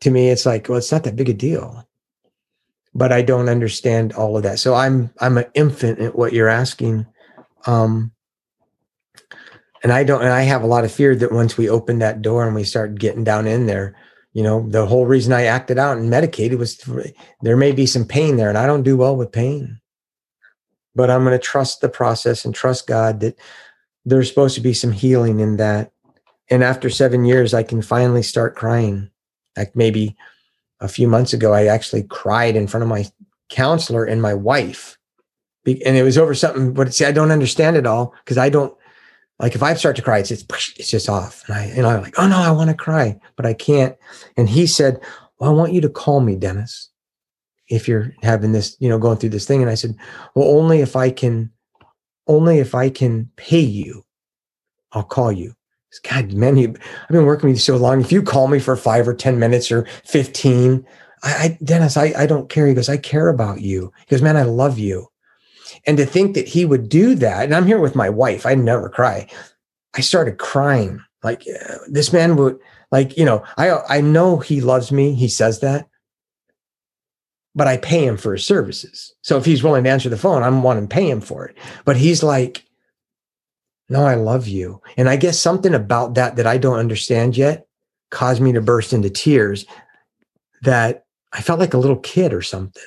To me, it's like, well, it's not that big a deal, but I don't understand all of that. So I'm I'm an infant at what you're asking. Um, and I don't, and I have a lot of fear that once we open that door and we start getting down in there, you know the whole reason i acted out and medicated was there may be some pain there and i don't do well with pain. But i'm going to trust the process and trust god that there's supposed to be some healing in that. And after seven years i can finally start crying. Like maybe a few months ago i actually cried in front of my counselor and my wife. And it was over something but see i don't understand it all because i don't like if I start to cry, it's just, it's just off. And I, and I'm like, oh no, I want to cry, but I can't. And he said, well, I want you to call me, Dennis, if you're having this, you know, going through this thing. And I said, well, only if I can, only if I can pay you, I'll call you. God, man, you, I've been working with you so long. If you call me for five or 10 minutes or 15, I, I Dennis, I, I don't care. He goes, I care about you. He goes, man, I love you. And to think that he would do that, and I'm here with my wife, I never cry. I started crying. Like this man would, like, you know, I I know he loves me. He says that, but I pay him for his services. So if he's willing to answer the phone, I'm wanting to pay him for it. But he's like, no, I love you. And I guess something about that that I don't understand yet caused me to burst into tears that I felt like a little kid or something.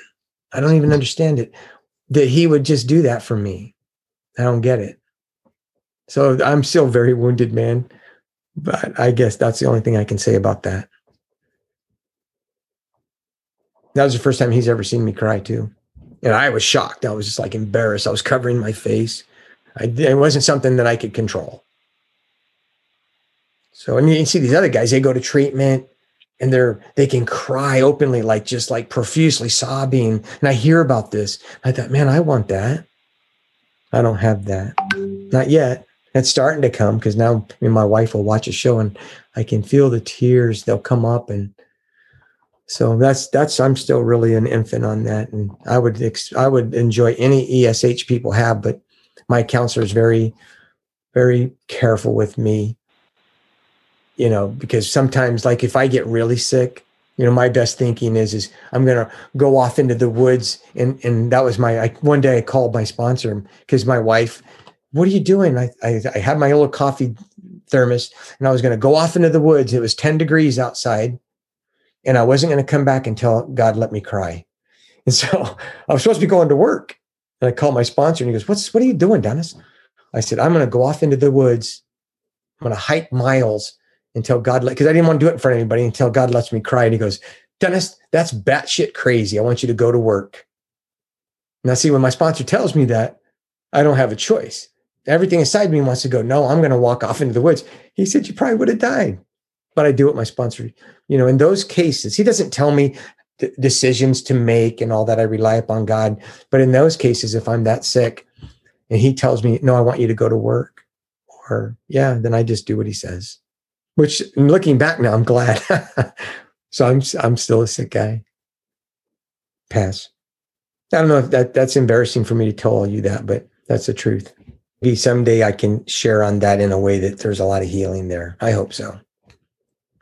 I don't even understand it that he would just do that for me. I don't get it. So I'm still very wounded, man. But I guess that's the only thing I can say about that. That was the first time he's ever seen me cry, too. And I was shocked. I was just like embarrassed. I was covering my face. I, it wasn't something that I could control. So, and you see these other guys, they go to treatment and they're they can cry openly like just like profusely sobbing. And i hear about this. I thought man i want that. I don't have that. Not yet. It's starting to come because now I mean, my wife will watch a show and i can feel the tears. They'll come up and so that's that's i'm still really an infant on that. And i would ex- i would enjoy any esh people have but my counselor is very very careful with me you know, because sometimes like if I get really sick, you know, my best thinking is, is I'm to go off into the woods. And, and that was my, I, one day I called my sponsor because my wife, what are you doing? I, I, I had my little coffee thermos and I was to go off into the woods. It was 10 degrees outside and I wasn't to come back until God let me cry. And so *laughs* I was supposed to be going to work. And I called my sponsor and he goes, What's what are you doing, Dennis? I said, I'm to go off into the woods I'm to hike miles until God because I didn't want to do it in front of anybody until God lets me cry. And he goes, Dennis, that's batshit crazy. I want you to go to work. Now, see, when my sponsor tells me that, I don't have a choice. Everything inside me wants to go, no, I'm going to walk off into the woods. He said, you probably would have died. But I do what my sponsor, you know, in those cases, he doesn't tell me th- decisions to make and all that. I rely upon God. But in those cases, if I'm that sick and he tells me, no, I want you to go to work, or yeah, then I just do what he says. Which looking back now, I'm glad. *laughs* so I'm I'm still a sick guy. Pass. I don't know if that that's embarrassing for me to tell you that, but that's the truth. Maybe someday I can share on that in a way that there's a lot of healing there. I hope so.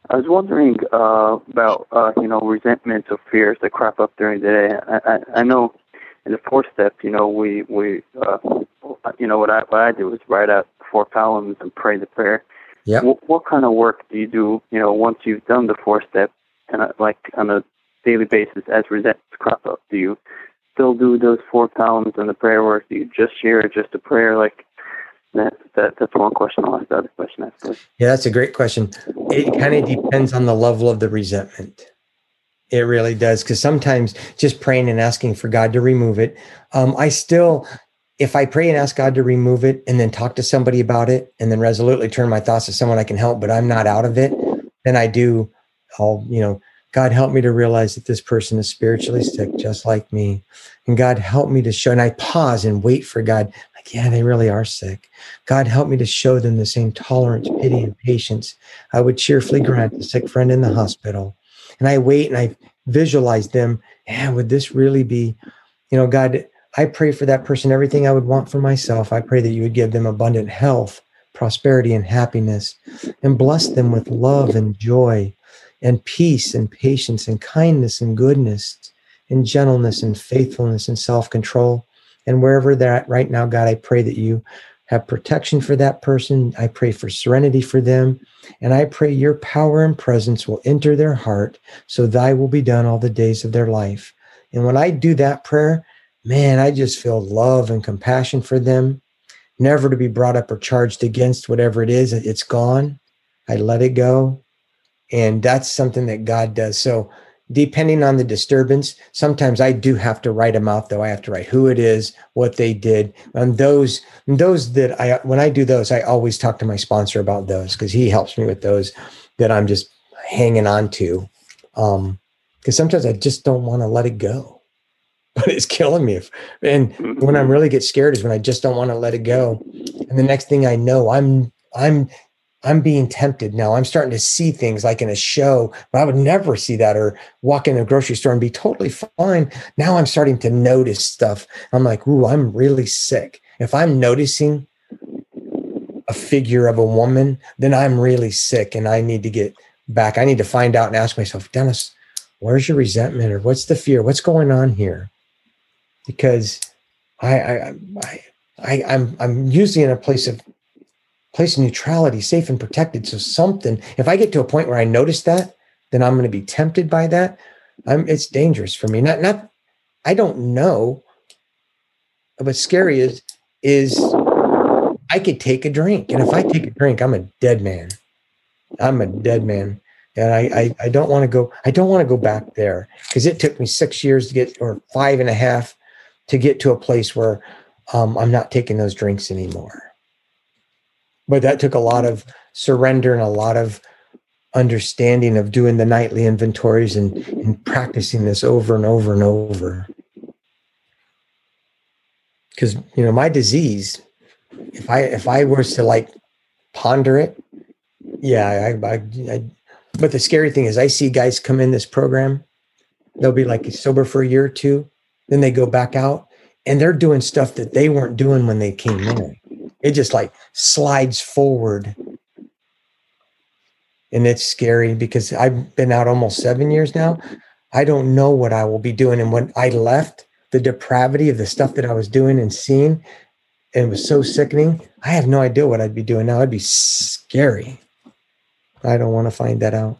I was wondering uh, about uh, you know resentments or fears that crop up during the day. I, I, I know in the fourth step, you know, we we uh, you know what I what I do is write out four columns and pray the prayer. Yeah. What, what kind of work do you do? You know, once you've done the four steps, and uh, like on a daily basis as resentments crop up, do you still do those four columns and the prayer work? Do you just share just a prayer? Like that, that that's one question. I'll ask the other question after. Yeah, that's a great question. It kind of depends on the level of the resentment. It really does. Because sometimes just praying and asking for God to remove it, um, I still, if I pray and ask God to remove it and then talk to somebody about it and then resolutely turn my thoughts to someone I can help, but I'm not out of it, then I do, I'll, you know, God help me to realize that this person is spiritually sick, just like me. And God help me to show, and I pause and wait for God, like, yeah, they really are sick. God help me to show them the same tolerance, pity, and patience I would cheerfully grant a sick friend in the hospital. And I wait and I visualize them. Yeah, would this really be, you know, God, I pray for that person everything I would want for myself. I pray that you would give them abundant health, prosperity, and happiness, and bless them with love and joy and peace and patience and kindness and goodness and gentleness and faithfulness and self control. And wherever they're at right now, God, I pray that you have protection for that person. I pray for serenity for them. And I pray your power and presence will enter their heart so thy will be done all the days of their life. And when I do that prayer, man, I just feel love and compassion for them, never to be brought up or charged against whatever it is. It's gone. I let it go. And that's something that God does. So, depending on the disturbance, sometimes I do have to write them out, though. I have to write who it is, what they did. And those, those that I, when I do those, I always talk to my sponsor about those because he helps me with those that I'm just hanging on to. Um, because sometimes I just don't want to let it go, but it's killing me. And when I'm mm-hmm. really get scared is when I just don't want to let it go. And the next thing I know, I'm, I'm I'm being tempted now. I'm starting to see things like in a show, but I would never see that or walk in a grocery store and be totally fine. Now I'm starting to notice stuff. I'm like, ooh, I'm really sick. If I'm noticing a figure of a woman, then I'm really sick and I need to get back. I need to find out and ask myself, Dennis, where's your resentment or what's the fear? What's going on here? Because I, I, I, I I'm I'm usually in a place of place of neutrality, safe and protected. So something, if I get to a point where I notice that, then I'm going to be tempted by that. I'm, it's dangerous for me. Not, not, I don't know. What's scary is, is I could take a drink. And if I take a drink, I'm a dead man. I'm a dead man. And I, I, I don't want to go, I don't want to go back there because it took me six years to get, or five and a half to get to a place where um, I'm not taking those drinks anymore. But that took a lot of surrender and a lot of understanding of doing the nightly inventories and, and practicing this over and over and over. Because you know my disease if i if i was to like ponder it yeah I, I, I but the scary thing is i see guys come in this program they'll be like sober for a year or two then they go back out and they're doing stuff that they weren't doing when they came in it just like slides forward. And it's scary because I've been out almost seven years now. I don't know what I will be doing. And when I left, the depravity of the stuff that I was doing and seeing, and it was so sickening. I have no idea what I'd be doing now. It'd be scary. I don't want to find that out.